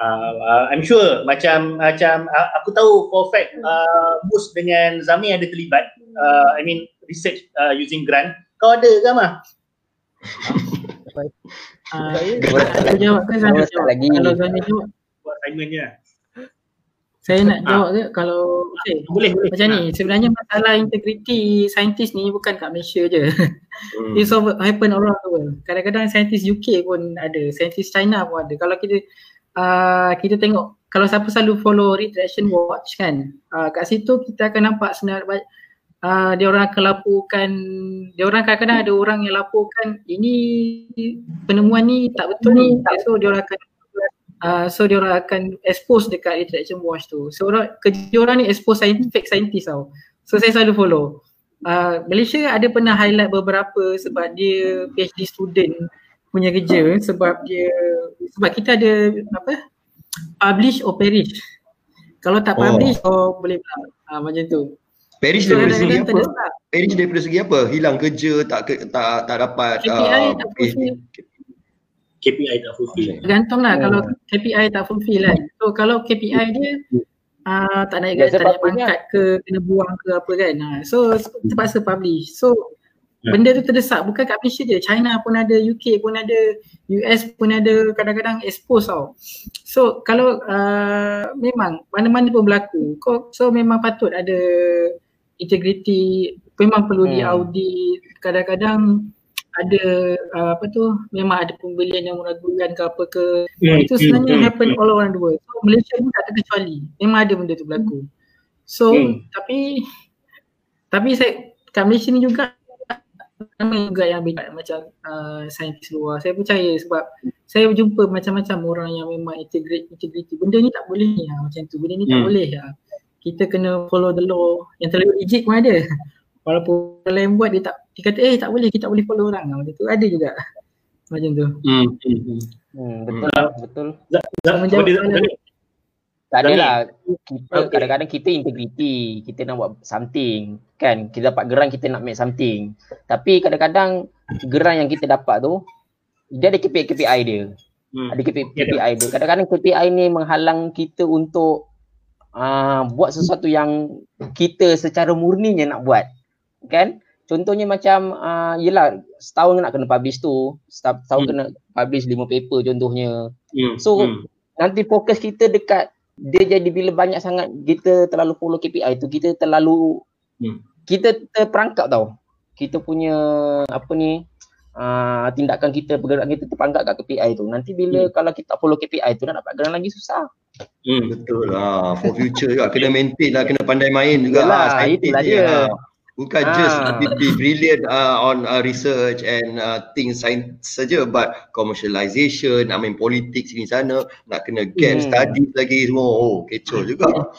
uh, uh, I'm sure macam macam uh, aku tahu for fact uh, Mus dengan Zami ada terlibat uh, I mean research uh, using grant kau ada ke mah? Uh, aku jawab Zami jawab. lagi. Kalau Zami jawab, Buat assignment je saya nak jawab ke kalau okay. boleh boleh Macam ni, sebenarnya masalah integriti saintis ni bukan kat Malaysia je. Hmm. It's over, happen around the world. Kadang-kadang saintis UK pun ada, saintis China pun ada. Kalau kita uh, kita tengok, kalau siapa selalu follow Retraction Watch kan, uh, kat situ kita akan nampak sebenarnya uh, dia orang akan laporkan, dia orang kadang-kadang ada orang yang laporkan ini penemuan ni tak betul ni, so dia orang akan Uh, so dia orang akan expose dekat interaction watch tu. So orang kerja orang ni expose scientist, fake scientist tau. So saya selalu follow. Uh, Malaysia ada pernah highlight beberapa sebab dia PhD student punya kerja sebab dia sebab kita ada apa publish or perish. Kalau tak Oh. publish oh, boleh pula. Uh, macam tu. Perish So daripada segi apa? terdesak. Perish daripada segi apa? Hilang kerja, tak ke, tak tak dapat KPI ah, tak fulfill. KPI tak fulfill Tergantung lah Hmm. kalau KPI tak fulfill kan. So kalau KPI dia uh, tak naik Ya, tak naik pangkat ke kena buang ke apa kan. Uh, so terpaksa publish. So. Benda tu terdesak bukan kat Malaysia je. China pun ada, UK pun ada, US pun ada kadang-kadang expose tau. So kalau uh, memang mana-mana pun berlaku. Kau, so memang patut ada integrity memang perlu Hmm. diaudit. Kadang-kadang ada uh, apa tu memang ada pembelian yang meragukan ke apa ke Hmm, itu hmm, sebenarnya hmm, happen all around the world. So Malaysia pun tak terkecuali. Memang ada benda tu berlaku. So Hmm. tapi tapi saya kat Malaysia ni juga ramai juga yang ambil macam uh, saintis luar. Saya percaya sebab saya berjumpa macam-macam orang yang memang integrate integrity. Benda ni tak boleh ni ha, macam tu. Benda ni tak Hmm. boleh ha. Kita kena follow the law. Yang terlalu rigid pun ada. Walaupun orang lain buat dia tak dia kata eh tak boleh kita tak boleh follow orang ha. macam tu. Ada juga. Macam tu. Hmm, hmm, hmm. Hmm, betul betul. Zat. Zat- Tak adalah kita Okay. kadang-kadang kita integrity, kita nak buat something kan. Kita dapat geran kita nak make something. Tapi kadang-kadang geran yang kita dapat tu dia ada KPI, KPI dia. Hmm. Ada KPI, Ya, KPI dia. Kadang-kadang KPI ni menghalang kita untuk uh, buat sesuatu yang kita secara murninya nak buat. Kan? Contohnya macam uh, yelah setahun nak kena publish tu, setahun setahun Hmm. kena publish lima paper contohnya. Hmm, So hmm. nanti fokus kita dekat dia jadi bila banyak sangat kita terlalu follow KPI tu kita terlalu Hmm. kita terperangkap tau. Kita punya apa ni uh, tindakan kita pergerakan kita terperangkap kat KPI tu. Nanti bila kalau kita follow KPI tu nak dapat geran lagi susah. Hmm. Betul lah. For future juga kena maintain lah, kena pandai main juga Yelah, lah. itulah ni, dia. ah. Bukan Ah. just be, be brilliant uh, on uh, research and uh, things science saja but commercialization, nak main politik sini sana, nak kena get Hmm. studies lagi semua. Oh, kecoh juga.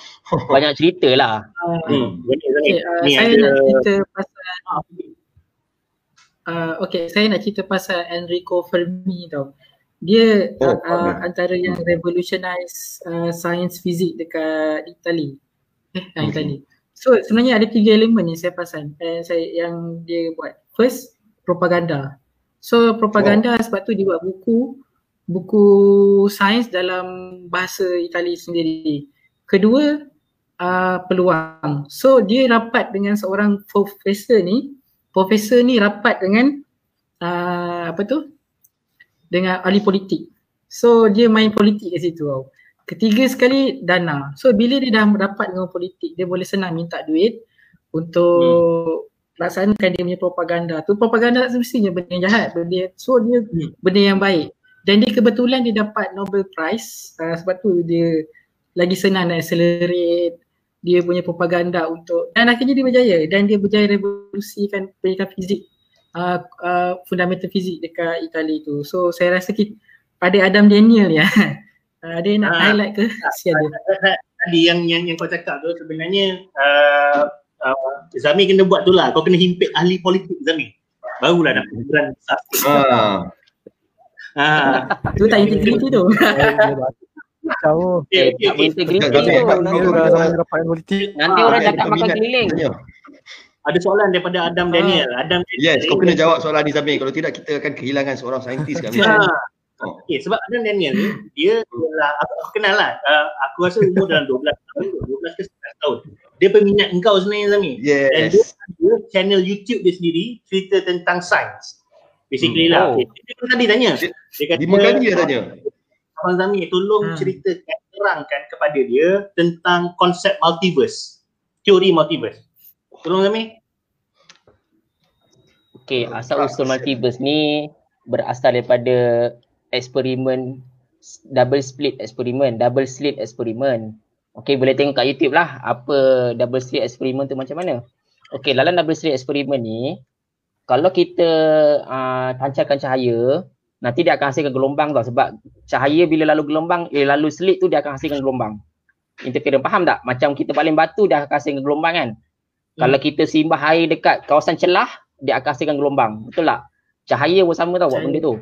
Banyak cerita lah. Hmm. Zami. Okay, uh, Ni saya ada nak cerita pasal uh, okay, saya nak cerita pasal Enrico Fermi tau. Dia Oh, uh, uh, okay. antara yang revolutionize uh, science fizik dekat Itali. Eh, okay. Okay. Itali. So sebenarnya ada tiga elemen yang saya perasan eh, saya yang dia buat. First, propaganda. So propaganda oh. sebab tu dia buat buku buku sains dalam bahasa Itali sendiri. Kedua, uh, peluang. So dia rapat dengan seorang profesor ni. Profesor ni rapat dengan uh, apa tu? Dengan ahli politik. So dia main politik kat situ tau. Ketiga sekali dana. So bila dia dah rapat dengan politik, dia boleh senang minta duit untuk hmm. laksanakan dia punya propaganda. Tu propaganda semestinya benda yang jahat. Benda, so dia Hmm. benda yang baik. Dan dia kebetulan dia dapat Nobel Prize uh, sebab tu dia lagi senang nak accelerate dia punya propaganda untuk dan akhirnya dia berjaya dan dia berjaya revolusikan pendidikan fizik uh, uh, fundamental fizik dekat Itali tu. So saya rasa kita, ada Adam Daniel ya. Uh, dia nak Ah. highlight ke? Si ada. tadi yang yang yang kau cakap tu sebenarnya uh, uh, Zami kena buat tu lah. Kau kena himpit ahli politik Zami. Barulah dapat geran besar. Ah. Ah. Tu tak integriti tu. Tahu. Okay, Eh, tak okay. berintegriti Jangan- tu. Nanti, Ah, orang Ada cakap makan keliling. Ada soalan daripada Adam Daniel. Adam Daniel. Yes, kau kena jawab soalan ni Zamir. Kalau tidak kita akan kehilangan seorang saintis kat Malaysia. Ha. Oh. Okay, sebab Adnan Daniel ni, dia adalah, aku, aku kenal lah. Uh, aku rasa umur dalam 12 tahun, 12 ke 11 tahun. Dia peminat engkau sebenarnya Zami. Yes. Dan dia ada channel YouTube dia sendiri, cerita tentang sains. Basically hmm. lah. Oh. Okay. Dia pun tadi tanya. Dia kata, Lima kali dia tanya. Abang Zami, tolong Hmm. ceritakan, terangkan kepada dia tentang konsep multiverse. Teori multiverse. Tolong Zami. Okay, asal usul multiverse ni berasal daripada eksperimen double split eksperimen, double slit eksperimen. Okay, boleh tengok kat YouTube lah apa double slit eksperimen tu macam mana. Okay, dalam double slit eksperimen ni, kalau kita uh, pancarkan cahaya, nanti dia akan hasilkan gelombang tau sebab cahaya bila lalu gelombang, eh lalu slit tu dia akan hasilkan gelombang. Interference, faham tak? Macam kita baling batu dia akan hasilkan gelombang kan? Hmm. Kalau kita simbah air dekat kawasan celah, dia akan hasilkan gelombang. Betul tak? Cahaya pun sama tau buat benda tu.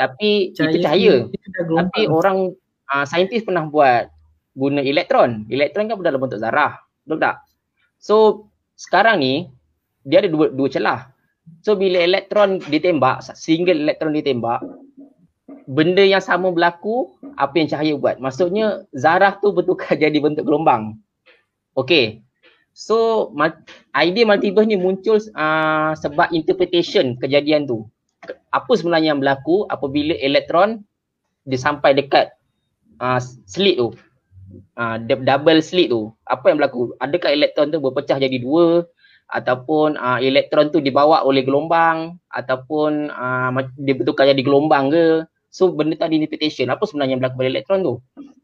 Tapi itu cahaya. Itu dah gelombang. Tapi orang uh, saintis pernah buat guna elektron. Elektron kan dalam bentuk zarah. Betul tak? So sekarang ni dia ada dua dua celah. So bila elektron ditembak, single elektron ditembak, benda yang sama berlaku apa yang cahaya buat. Maksudnya zarah tu bertukar jadi bentuk gelombang. Okay. So idea multiverse ni muncul uh, sebab interpretation kejadian tu. Apa sebenarnya yang berlaku apabila elektron dia sampai dekat uh, slit tu. Uh, double slit tu. Apa yang berlaku? Adakah elektron tu berpecah jadi dua ataupun uh, elektron tu dibawa oleh gelombang ataupun uh, dia bertukar jadi gelombang ke? So benda tu ada interpretation. Apa sebenarnya yang berlaku pada elektron tu?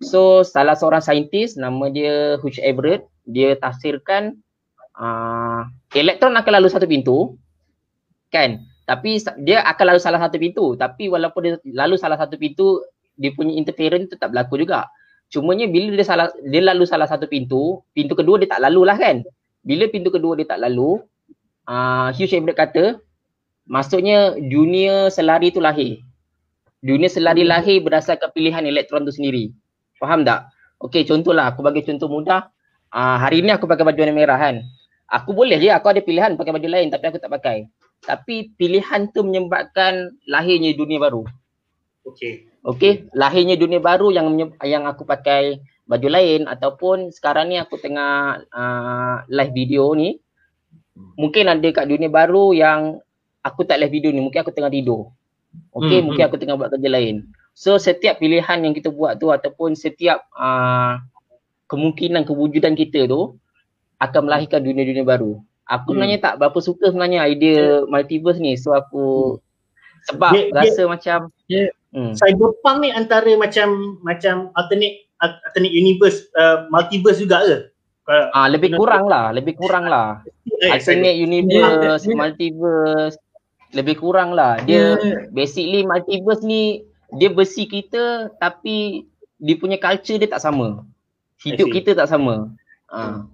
So salah seorang saintis nama dia Hugh Everett dia tafsirkan uh, elektron akan lalu satu pintu kan tapi dia akan lalu salah satu pintu. Tapi walaupun dia lalu salah satu pintu dia punya interference tu tak berlaku juga. Cumanya bila dia salah dia lalu salah satu pintu pintu kedua dia tak lalu lah kan? Bila pintu kedua dia tak lalu uh, Hugh Everett kata maksudnya dunia selari tu lahir. Dunia selari lahir berdasarkan pilihan elektron tu sendiri. Faham tak? Okey contohlah aku bagi contoh mudah. Uh, hari ni aku pakai baju warna merah kan? Aku boleh je aku ada pilihan pakai baju lain tapi aku tak pakai tapi pilihan tu menyebabkan lahirnya dunia baru Okay. Okey, lahirnya dunia baru yang yang aku pakai baju lain ataupun sekarang ni aku tengah uh, live video ni mungkin ada kat dunia baru yang aku tak live video ni, mungkin aku tengah tidur. Okey, Hmm, mungkin hmm. aku tengah buat kerja lain. So setiap pilihan yang kita buat tu ataupun setiap uh, kemungkinan kewujudan kita tu akan melahirkan dunia-dunia baru. Aku Hmm. sebenarnya tak berapa suka sebenarnya idea multiverse ni. So aku sebab Dia- dia- rasa macam dia- hmm. Cyberpunk ni antara macam macam alternate alternate universe uh, multiverse juga ke? Ah lebih kurang lah, lebih kurang lah. eh, Alternate universe, dia- multiverse, lebih kurang lah. Dia Dia- basically multiverse ni dia versi kita tapi dia punya culture dia tak sama. Hidup kita tak sama. Ah.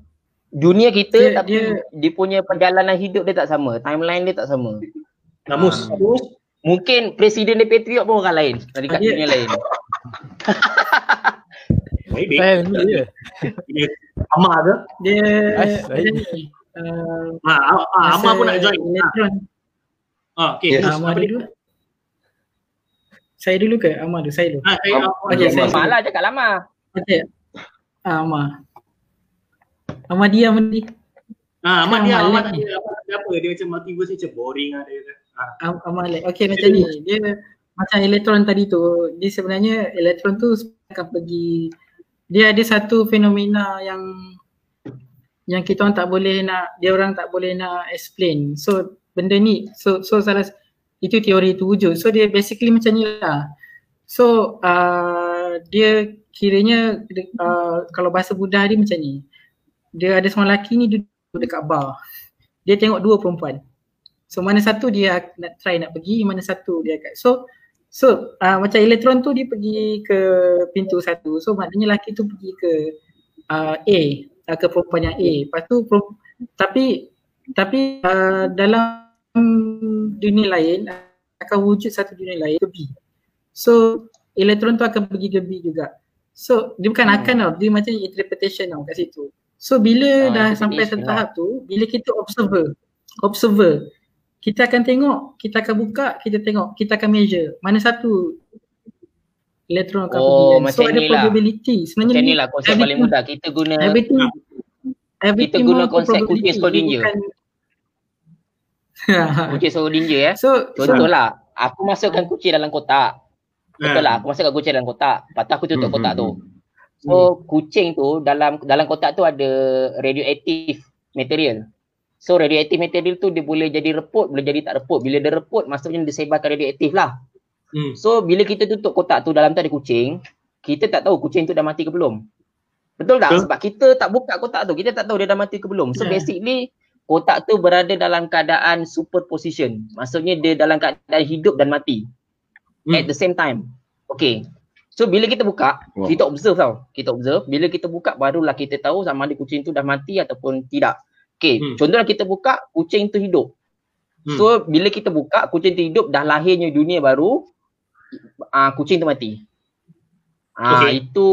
Dunia kita Dia- tapi dia, dia- punya perjalanan hidup dia tak sama. Timeline dia tak sama. Namus. Ah. Namus. Mungkin presiden dia Patriot pun orang lain dari kat Dia- dunia lain. Je. Dia Amar ke? dia uh, Ha, ah, Amar pun nak join. Ha, Elektron. ha, okay. Yes. Amar dulu. Saya dulu ke? Amar dulu, saya dulu. Ha, saya, ah, Amar. saya- Lama lah cakap lama. Okey. Ah, Amar dia, Amar dia. Ha, Amar dia, lagi. tak ada apa, tak ada apa. Dia macam multiverse ni macam boring lah dia. kata. Ha. Am Amal Okey macam ni. Dia macam elektron tadi tu, dia sebenarnya elektron tu akan pergi dia ada satu fenomena yang yang kita orang tak boleh nak dia orang tak boleh nak explain. So benda ni so so salah itu teori tu wujud. So dia basically macam ni lah. So uh, dia kiranya uh, kalau bahasa Buddha dia macam ni. Dia ada seorang lelaki ni duduk dekat bar. Dia tengok dua perempuan. So mana satu dia nak try nak pergi, mana satu dia akan. So so uh, macam elektron tu dia pergi ke pintu satu. So maknanya lelaki tu pergi ke uh, A, uh, ke perempuan yang A. Lepas tu tapi tapi uh, dalam dunia lain akan wujud satu dunia lain ke B. So elektron tu akan pergi ke B juga. So dia bukan Hmm. akan tau, dia macam interpretation tau kat situ. So bila Ah, dah sampai satu tahap tu, bila kita observer, observer, kita akan tengok, kita akan buka, kita tengok, kita akan measure mana satu elektron akan Oh, pergi. macam So ada ni lah. probability. Sebenarnya Macam ni ni lah konsep paling mudah. Kita guna everything everything guna more to konsep kucing Schrodinger. Kucing Schrodinger eh. so, so Contohlah, aku masukkan kucing dalam kotak. Betul Ah. lah, aku masukkan kucing dalam kotak. Lepas tu aku tutup Hmm, kotak hmm, tu. Hmm. So, kucing tu dalam dalam kotak tu ada radioaktif material. So, radioaktif material tu dia boleh jadi reput, boleh jadi tak reput. Bila dia reput, maksudnya dia sebarkan radioaktif lah. Hmm. So, bila kita tutup kotak tu dalam tu ada kucing, kita tak tahu kucing tu dah mati ke belum. Betul tak? Betul. Sebab kita tak buka kotak tu, kita tak tahu dia dah mati ke belum. So, Yeah. basically, kotak tu berada dalam keadaan superposition. Maksudnya dia dalam keadaan hidup dan mati Hmm. at the same time. Okay. So bila kita buka, Wow. kita observe tau. Kita observe. Bila kita buka barulah kita tahu sama ada kucing tu dah mati ataupun tidak. Okay. Hmm. Contohlah kita buka, kucing tu hidup. Hmm. So bila kita buka, kucing tu hidup, dah lahirnya dunia baru, uh, kucing tu mati. Ah Okay. itu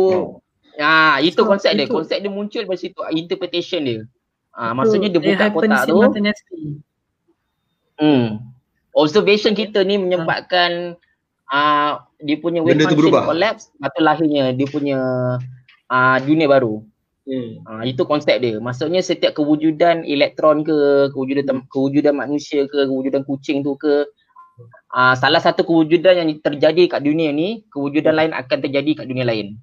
ah itu So, konsep dia. itu- Konsep dia muncul dari situ interpretation dia. Ah so, maksudnya dia buka kotak tu. Hmm. Observation kita ni menyebabkan uh, dia punya wave Benda tu function berubah. collapse atau lahirnya dia punya uh, dunia baru. Hmm. Uh, itu konsep dia. Maksudnya setiap kewujudan elektron ke, kewujudan tem- kewujudan manusia ke, kewujudan kucing tu ke, uh, salah satu kewujudan yang terjadi kat dunia ni, kewujudan lain akan terjadi kat dunia lain.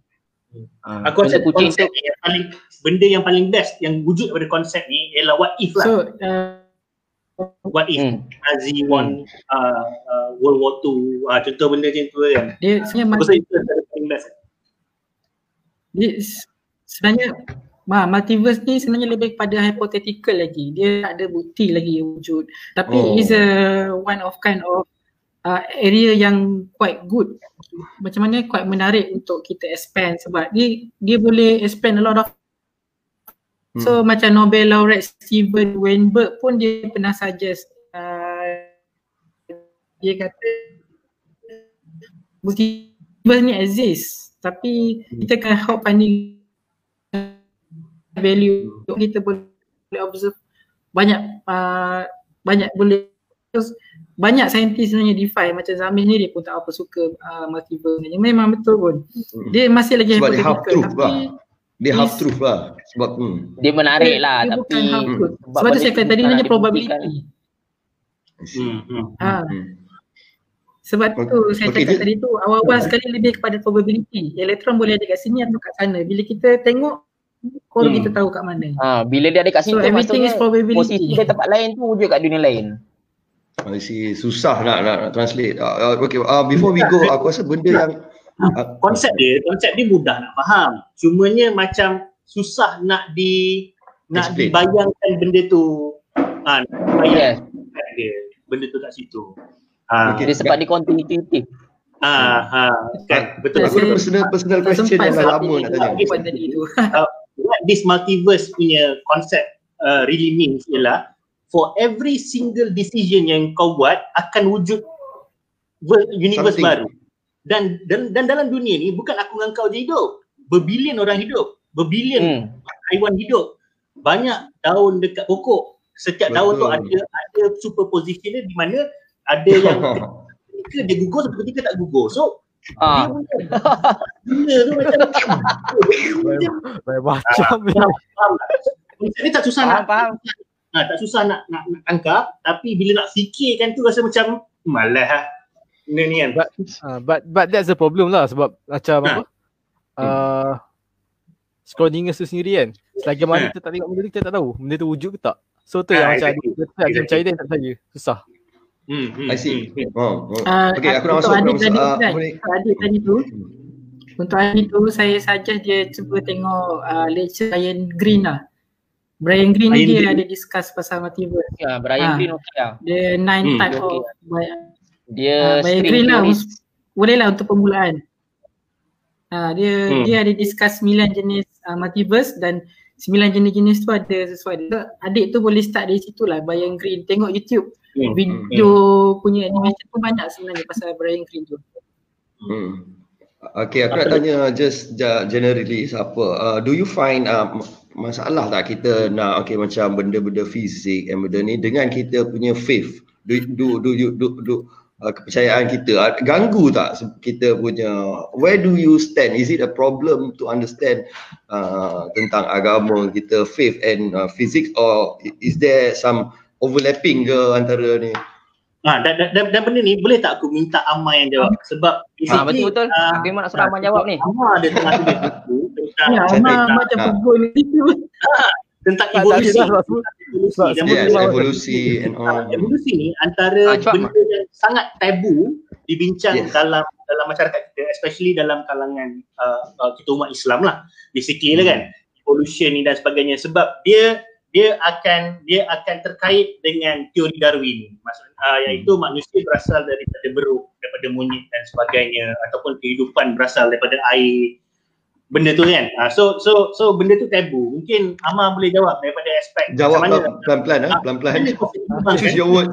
Uh, Aku rasa kucing tu konsep ni yang paling benda yang paling best yang wujud daripada konsep ni ialah what if lah. So uh, what if hmm. Nazi won uh, uh, World War II uh, contoh benda macam tu kan. dia sebenarnya best. dia sebenarnya Ma, multiverse ni sebenarnya lebih kepada hypothetical lagi. Dia tak ada bukti lagi wujud. Tapi oh. is a one of kind of uh, area yang quite good. Macam mana quite menarik untuk kita expand sebab dia dia boleh expand a lot of So macam Nobel laureate Steven Weinberg pun dia pernah suggest uh, dia kata multiverse ni exist tapi kita kan help finding value kita boleh observe banyak uh, banyak boleh terus banyak saintis sebenarnya define macam Zamir ni dia pun tak apa suka uh, multiverse ni. Memang betul pun. Dia masih lagi Sebab hypothetical tapi Dia half truth lah. Sebab hmm. dia menarik dia- lah dia tapi bukan half truth. sebab sebab tu saya kata tadi nanya ada probability buktikan. Hmm. Hmm. Ah, Hmm. sebab tu saya Okay, cakap dia- tadi tu awal-awal sekali lebih kepada probability. Elektron boleh ada kat sini atau kat sana. Bila kita tengok baru Hmm. kita tahu kat mana. Ha, bila dia ada kat So situ everything is maksudnya probability. posisi dia tempat lain tu wujud kat dunia lain. I see. Susah nak nak, nak translate. Uh, okay, uh, before we go, aku rasa benda yang uh, Konsep dia, konsep dia mudah nak faham. Cumanya macam susah nak di nak Explain. dibayangkan benda tu. Ah, nak Yes. bayangkan dia benda tu kat situ. Ah, Okay. Dia sebab dia kontinuitif. ah, ah, kan betul. aku ada personal personal question sempat yang dah lama nak tanya. tu. what this multiverse punya konsep uh, really means ialah for every single decision yang kau buat akan wujud ver- universe Something. baru. Dan, dan dan dalam dunia ni bukan aku dengan kau je hidup. Berbilion orang hidup. Berbilion Hmm. haiwan hidup. Banyak daun dekat pokok. Setiap daun tu Betul. ada ada superposition dia di mana ada yang ketika dia gugur satu ketika tak gugur. So Ah, benda tu macam faham tak? Susah faham, nak faham. ha, tak susah nak, nak nak tangkap tapi bila nak fikirkan tu rasa macam malas lah. Benda ni kan. But, uh, but but that's the problem lah sebab macam Ha. apa? Uh, Schrodinger tu sendiri kan. Selagi mana Ha. kita tak tengok benda tu kita tak tahu benda tu wujud ke tak. So tu yang Ha, macam exactly. ada kita percaya dia tak percaya. Susah. Hmm, hmm, I see. hmm, hmm. Oh, oh. Uh, Okay, aku nak untuk masuk, aku nak adik masuk. tadi Ah, kan, untuk adik tadi tu, untuk adik tu saya suggest dia cuba tengok uh, lecture Brian Green lah. Brian Green Brian dia Green. ada discuss pasal multiverse. Ya, Brian Ah. Green okey lah. Dia nine Hmm, type okey. of Dia uh, Brian string Green lah. Boleh lah untuk permulaan. Uh, dia Hmm. dia ada discuss 9 jenis uh, multiverse dan 9 jenis-jenis tu ada sesuai. So, adik tu boleh start dari situ lah Brian Green. Tengok YouTube Hmm, video punya animation pun banyak sebenarnya pasal Brian Green tu. Hmm. Okay, aku nak tanya just generally siapa. Uh, do you find uh, masalah tak kita nak okay macam benda-benda fizik and benda ni dengan kita punya faith? Do do do you do, do uh, kepercayaan kita uh, ganggu tak kita punya where do you stand is it a problem to understand uh, tentang agama kita faith and uh, physics or is there some overlapping ke antara ni Ha, dan, dan, dan, benda ni boleh tak aku minta Amma yang jawab sebab ha, betul betul. Uh, aku memang nak suruh Amma jawab ni. Amma ada tengah tulis buku tentang ya, Amma macam buku ni. Tentang evolusi. Evolusi, yes, evolusi and all. Evolusi ni antara ha, benda yang sangat tabu dibincang yes. dalam dalam masyarakat kita especially dalam kalangan uh, uh, kita umat Islam lah basically hmm. lah kan evolution ni dan sebagainya sebab dia dia akan dia akan terkait dengan teori Darwin maksud uh, iaitu hmm. manusia berasal daripada beruk daripada monyet dan sebagainya ataupun kehidupan berasal daripada air benda tu kan uh, so so so benda tu tabu mungkin Ama boleh jawab daripada aspek jawab mana pelan-pelan ah pelan-pelan choose your words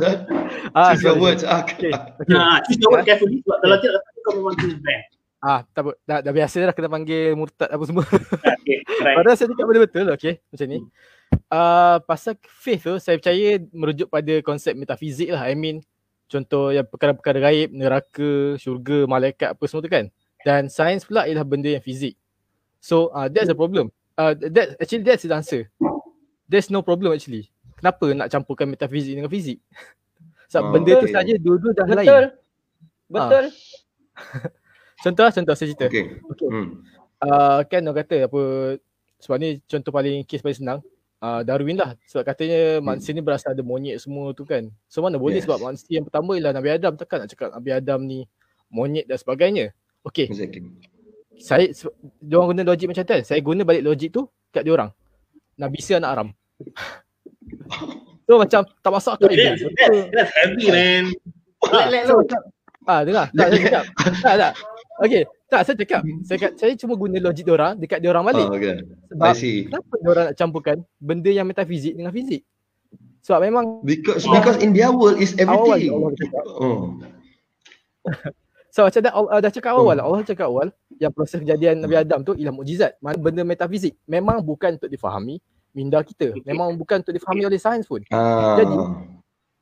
ah choose your words ah okay. ah choose your words carefully sebab kalau tidak kau memang kena plan Ah, tak dah, dah biasa dah kena panggil murtad apa semua. Okay, right. Padahal saya cakap benda betul okey macam ni. Uh, pasal faith tu saya percaya merujuk pada konsep metafizik lah. I mean contoh yang perkara-perkara gaib, neraka, syurga, malaikat apa semua tu kan. Dan sains pula ialah benda yang fizik. So uh, that's the problem. Uh, that actually that's the answer. There's no problem actually. Kenapa nak campurkan metafizik dengan fizik? Sebab oh, benda tu saja dua-dua dah betul. lain. Betul. Betul. Uh. Contoh contoh saya cerita. Okay. okay. Hmm. Uh, kan orang kata apa sebab ni contoh paling kes paling senang. Uh, Darwin lah sebab katanya hmm. manusia ni berasal dari monyet semua tu kan. So mana boleh yes. sebab manusia yang pertama ialah Nabi Adam takkan nak cakap Nabi Adam ni monyet dan sebagainya. Okay. Exactly. Saya dia orang guna logik macam tu kan. Saya guna balik logik tu kat dia orang. Nabi Isa anak Aram. so macam tak masuk akal. That's, that's heavy man. Ah, so, ah dengar. Tak, saya cakap. Tak, tak. Okay, tak saya cakap, saya, cakap, saya cuma guna logik diorang dekat diorang balik. Oh, okay. Sebab kenapa diorang nak campurkan benda yang metafizik dengan fizik? Sebab memang because because in their world is everything. Awal, oh. so macam dah, uh, dah cakap awal oh. Allah cakap awal yang proses kejadian Nabi Adam tu ialah mukjizat. Mana benda metafizik memang bukan untuk difahami minda kita. Memang bukan untuk difahami oleh sains pun. Uh. Jadi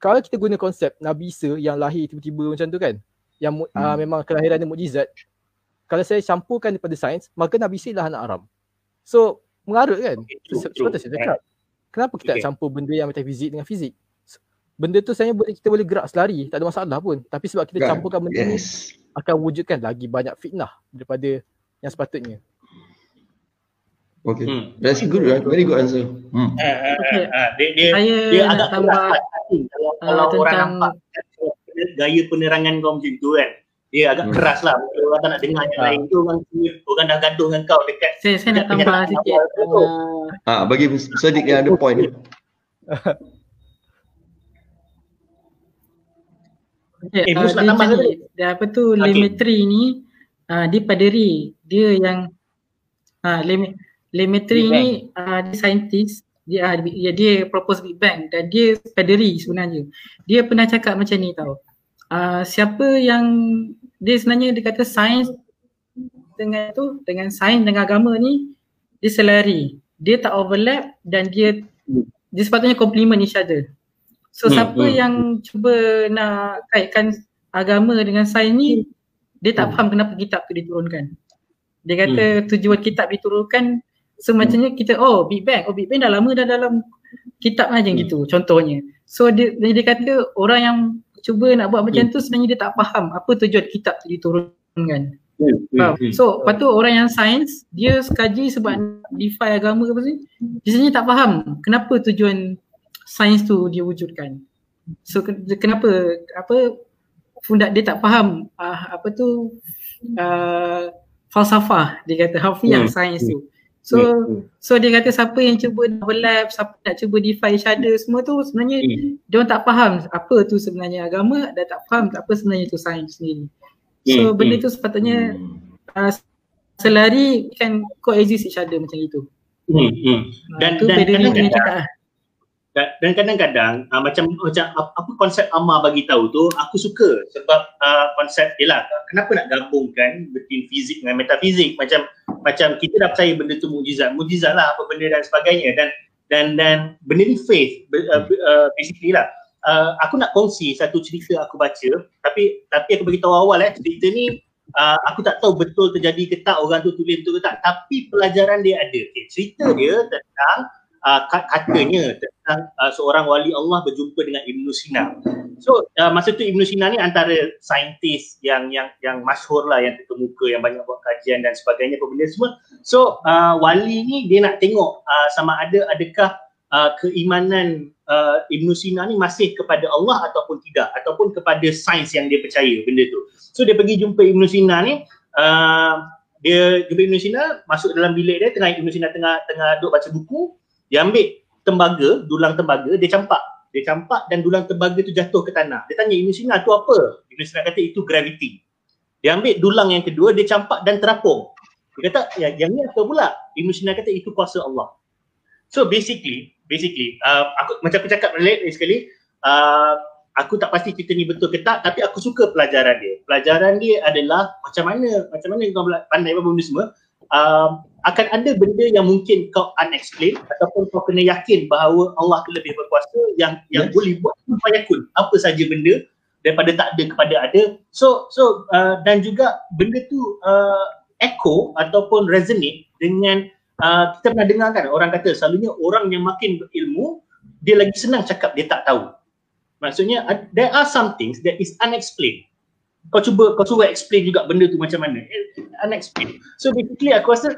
kalau kita guna konsep Nabi Isa yang lahir tiba-tiba macam tu kan, yang hmm. uh, memang kelahiran dia mukjizat kalau saya campurkan daripada sains maka Nabi Isa lah anak Aram so mengarut kan sebab saya cakap kenapa kita okay. campur benda yang metafizik dengan fizik benda tu saya boleh kita boleh gerak selari tak ada masalah pun tapi sebab kita kan? campurkan benda yes. ni akan wujudkan lagi banyak fitnah daripada yang sepatutnya Okay. Hmm. That's good, right? Very good answer. Hmm. Uh, uh, uh, uh, dia, dia, saya dia agak tambah kalau, kalau uh, orang nampak gaya penerangan kau macam tu kan dia agak hmm. keras lah orang tak nak dengar yang ha. lain tu orang orang dah gaduh dengan kau dekat saya, saya nak tambah sikit ah uh, bagi sedik yang ada point Okay, eh, uh, dia, tambah dia, apa tu okay. limetri ni uh, dia paderi. Dia yang uh, lim, limetri ni uh, dia saintis. Dia, dia dia propose Big Bang dan dia paderi sebenarnya. Dia pernah cakap macam ni tau. Uh, siapa yang dia sebenarnya dia kata sains dengan tu dengan sains dengan agama ni dia selari dia tak overlap dan dia dia sepatutnya complement each other so hmm, siapa hmm. yang cuba nak kaitkan agama dengan sains ni dia tak hmm. faham kenapa kitab tu diturunkan dia kata hmm. tujuan kitab diturunkan semacamnya so, kita oh Big Bang oh Big Bang dah lama dah dalam kitab macam hmm. gitu contohnya so dia, dia kata orang yang cuba nak buat macam hmm. tu sebenarnya dia tak faham apa tujuan kitab tu diturunkan. Hmm. Hmm. hmm. So lepas tu orang yang sains dia sekaji sebab defy agama ke apa sih dia sebenarnya tak faham kenapa tujuan sains tu dia wujudkan. So kenapa apa fundak dia tak faham uh, apa tu uh, falsafah dia kata hafiah hmm. sains tu. So hmm. so dia kata siapa yang cuba overlap, siapa nak cuba defy each other semua tu sebenarnya hmm. dia tak faham apa tu sebenarnya agama dan tak faham apa sebenarnya tu sains sendiri. So hmm. benda tu sepatutnya hmm. uh, selari kan coexist each other macam itu. Hmm. hmm. Dan, uh, dan, dan, dan, dan, dan kadang-kadang uh, macam macam apa konsep Amma bagi tahu tu aku suka sebab uh, konsep ialah kenapa nak gabungkan between fizik dengan metafizik? Macam macam kita dah percaya benda tu mukjizat mukjizat lah apa benda dan sebagainya. Dan dan dan benda ni faith uh, basically lah. Uh, aku nak kongsi satu cerita aku baca tapi tapi aku bagi tahu awal eh cerita ni uh, aku tak tahu betul terjadi ke tak orang tu tulis betul ke tak tapi pelajaran dia ada. Okay, cerita dia tentang uh, katanya tentang uh, seorang wali Allah berjumpa dengan Ibn Sina. So uh, masa tu Ibn Sina ni antara saintis yang yang yang masyhur lah yang terkemuka yang banyak buat kajian dan sebagainya apa benda semua. So uh, wali ni dia nak tengok uh, sama ada adakah uh, keimanan uh, Ibn Sina ni masih kepada Allah ataupun tidak ataupun kepada sains yang dia percaya benda tu. So dia pergi jumpa Ibn Sina ni uh, dia jumpa Ibn Sina masuk dalam bilik dia tengah Ibn Sina tengah tengah duduk baca buku dia ambil tembaga dulang tembaga dia campak. Dia campak dan dulang tembaga tu jatuh ke tanah. Dia tanya Ibn Sina tu apa? Ibn Sina kata itu gravity dia ambil dulang yang kedua dia campak dan terapung. Dia kata ya, yang ni apa pula? Ibn Sina kata itu kuasa Allah. So basically basically uh, aku macam aku cakap lagi sekali uh, aku tak pasti cerita ni betul ke tak tapi aku suka pelajaran dia. Pelajaran dia adalah macam mana macam mana kau pandai apa benda semua uh, akan ada benda yang mungkin kau unexplained ataupun kau kena yakin bahawa Allah tu lebih berkuasa yang yang yes. boleh buat kun apa saja benda daripada tak ada kepada ada so so uh, dan juga benda tu uh, echo ataupun resonate dengan uh, kita pernah dengar kan orang kata selalunya orang yang makin berilmu dia lagi senang cakap dia tak tahu. Maksudnya uh, there are some things that is unexplained. Kau cuba kau cuba explain juga benda tu macam mana. Eh, unexplained. So basically aku rasa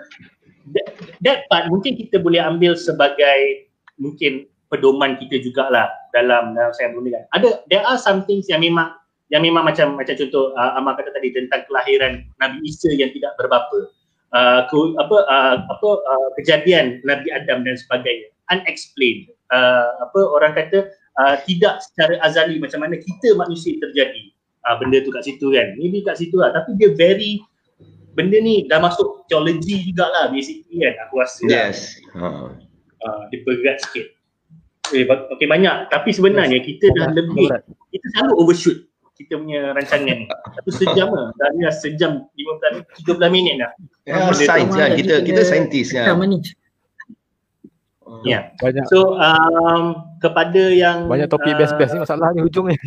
that, that part mungkin kita boleh ambil sebagai mungkin pedoman kita jugalah dalam dalam saya belum kan. Ada there are some things yang memang yang memang macam macam contoh uh, Amal kata tadi tentang kelahiran Nabi Isa yang tidak berbapa uh, ke, apa uh, apa uh, kejadian Nabi Adam dan sebagainya unexplained uh, apa orang kata uh, tidak secara azali macam mana kita manusia terjadi uh, benda tu kat situ kan maybe kat situ lah tapi dia very benda ni dah masuk teologi jugalah basically kan aku rasa lah. yes lah. uh, dia bergerak sikit okay, okay banyak tapi sebenarnya kita dah lebih kita selalu overshoot kita punya rancangan ni. Satu sejam lah. Dah ni dah sejam 15 13 minit dah. Ya, sains kan. Kita kita saintis kan. Ya. Banyak. So um, kepada yang banyak topik uh, best-best ni masalah ni hujung ni.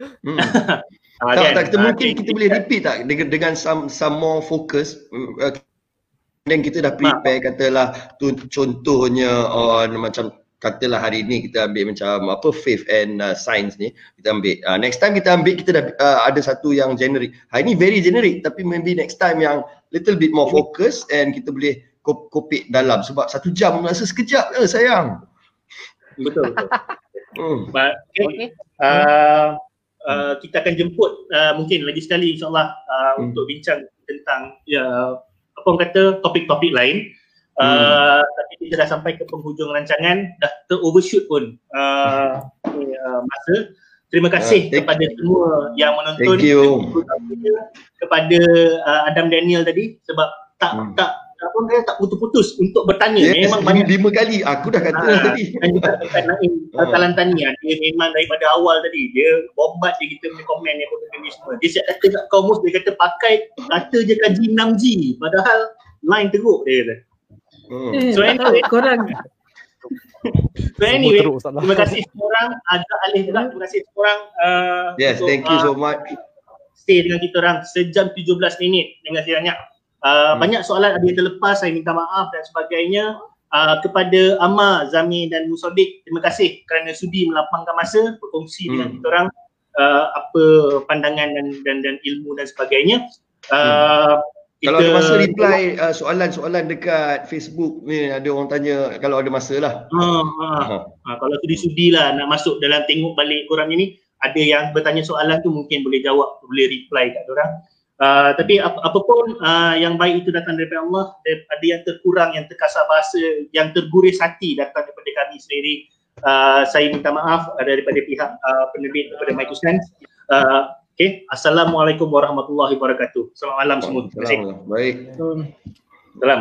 Hmm. Ah, tak, kan? tak, kita uh, mungkin kita, kita boleh repeat tak dengan, dengan some, some more focus uh, dan kita dah prepare katalah tu, contohnya on macam katalah hari ni kita ambil macam apa faith and uh, science ni kita ambil uh, next time kita ambil kita dah uh, ada satu yang generic hari ni very generic tapi maybe next time yang little bit more focus and kita boleh kopik dalam sebab satu jam rasa sekejap je sayang betul betul hmm. okay. okay. Uh, uh, kita akan jemput uh, mungkin lagi sekali insyaallah uh, hmm. untuk bincang tentang ya apa orang kata topik-topik lain Hmm. Uh, tapi kita dah sampai ke penghujung rancangan, dah ter-overshoot pun uh, uh, masa. Terima kasih uh, kepada you. semua yang menonton. Thank you. Kepada uh, Adam Daniel tadi sebab tak hmm. tak apa dia tak putus-putus untuk bertanya yes, memang banyak lima kali aku dah kata uh, tadi dan juga dekat Naim uh. Kalantani dia memang daripada awal tadi dia bombat je kita punya komen yang apa ni semua dia siap kata kat kaum dia kata pakai kata je kaji 6G padahal line teruk dia kata Hmm. Eh, so anyway, korang So anyway, terima kasih semua orang agak alih juga. Terima kasih semua orang uh, Yes, untuk, thank you so uh, much. Stay dengan kita orang sejam 17 minit. Terima kasih banyak. Uh, hmm. Banyak soalan ada yang terlepas, saya minta maaf dan sebagainya. Uh, kepada Amma, Zami dan Musodik, terima kasih kerana sudi melapangkan masa berkongsi hmm. dengan kita orang uh, apa pandangan dan, dan dan ilmu dan sebagainya. Uh, hmm. Kalau ada masa reply uh, soalan-soalan dekat Facebook ni ada orang tanya kalau ada masa lah. Ha, ha. ha. ha kalau sudi-sudi lah nak masuk dalam tengok balik korang ini ada yang bertanya soalan tu mungkin boleh jawab, boleh reply kat orang. Uh, tapi ap- apapun uh, yang baik itu datang daripada Allah, ada yang terkurang, yang terkasar bahasa, yang terguris hati datang daripada kami sendiri. Uh, saya minta maaf daripada pihak uh, penerbit daripada My Uh, Okay, Assalamualaikum warahmatullahi wabarakatuh. Selamat malam semua. Terima kasih. Baik. Salam.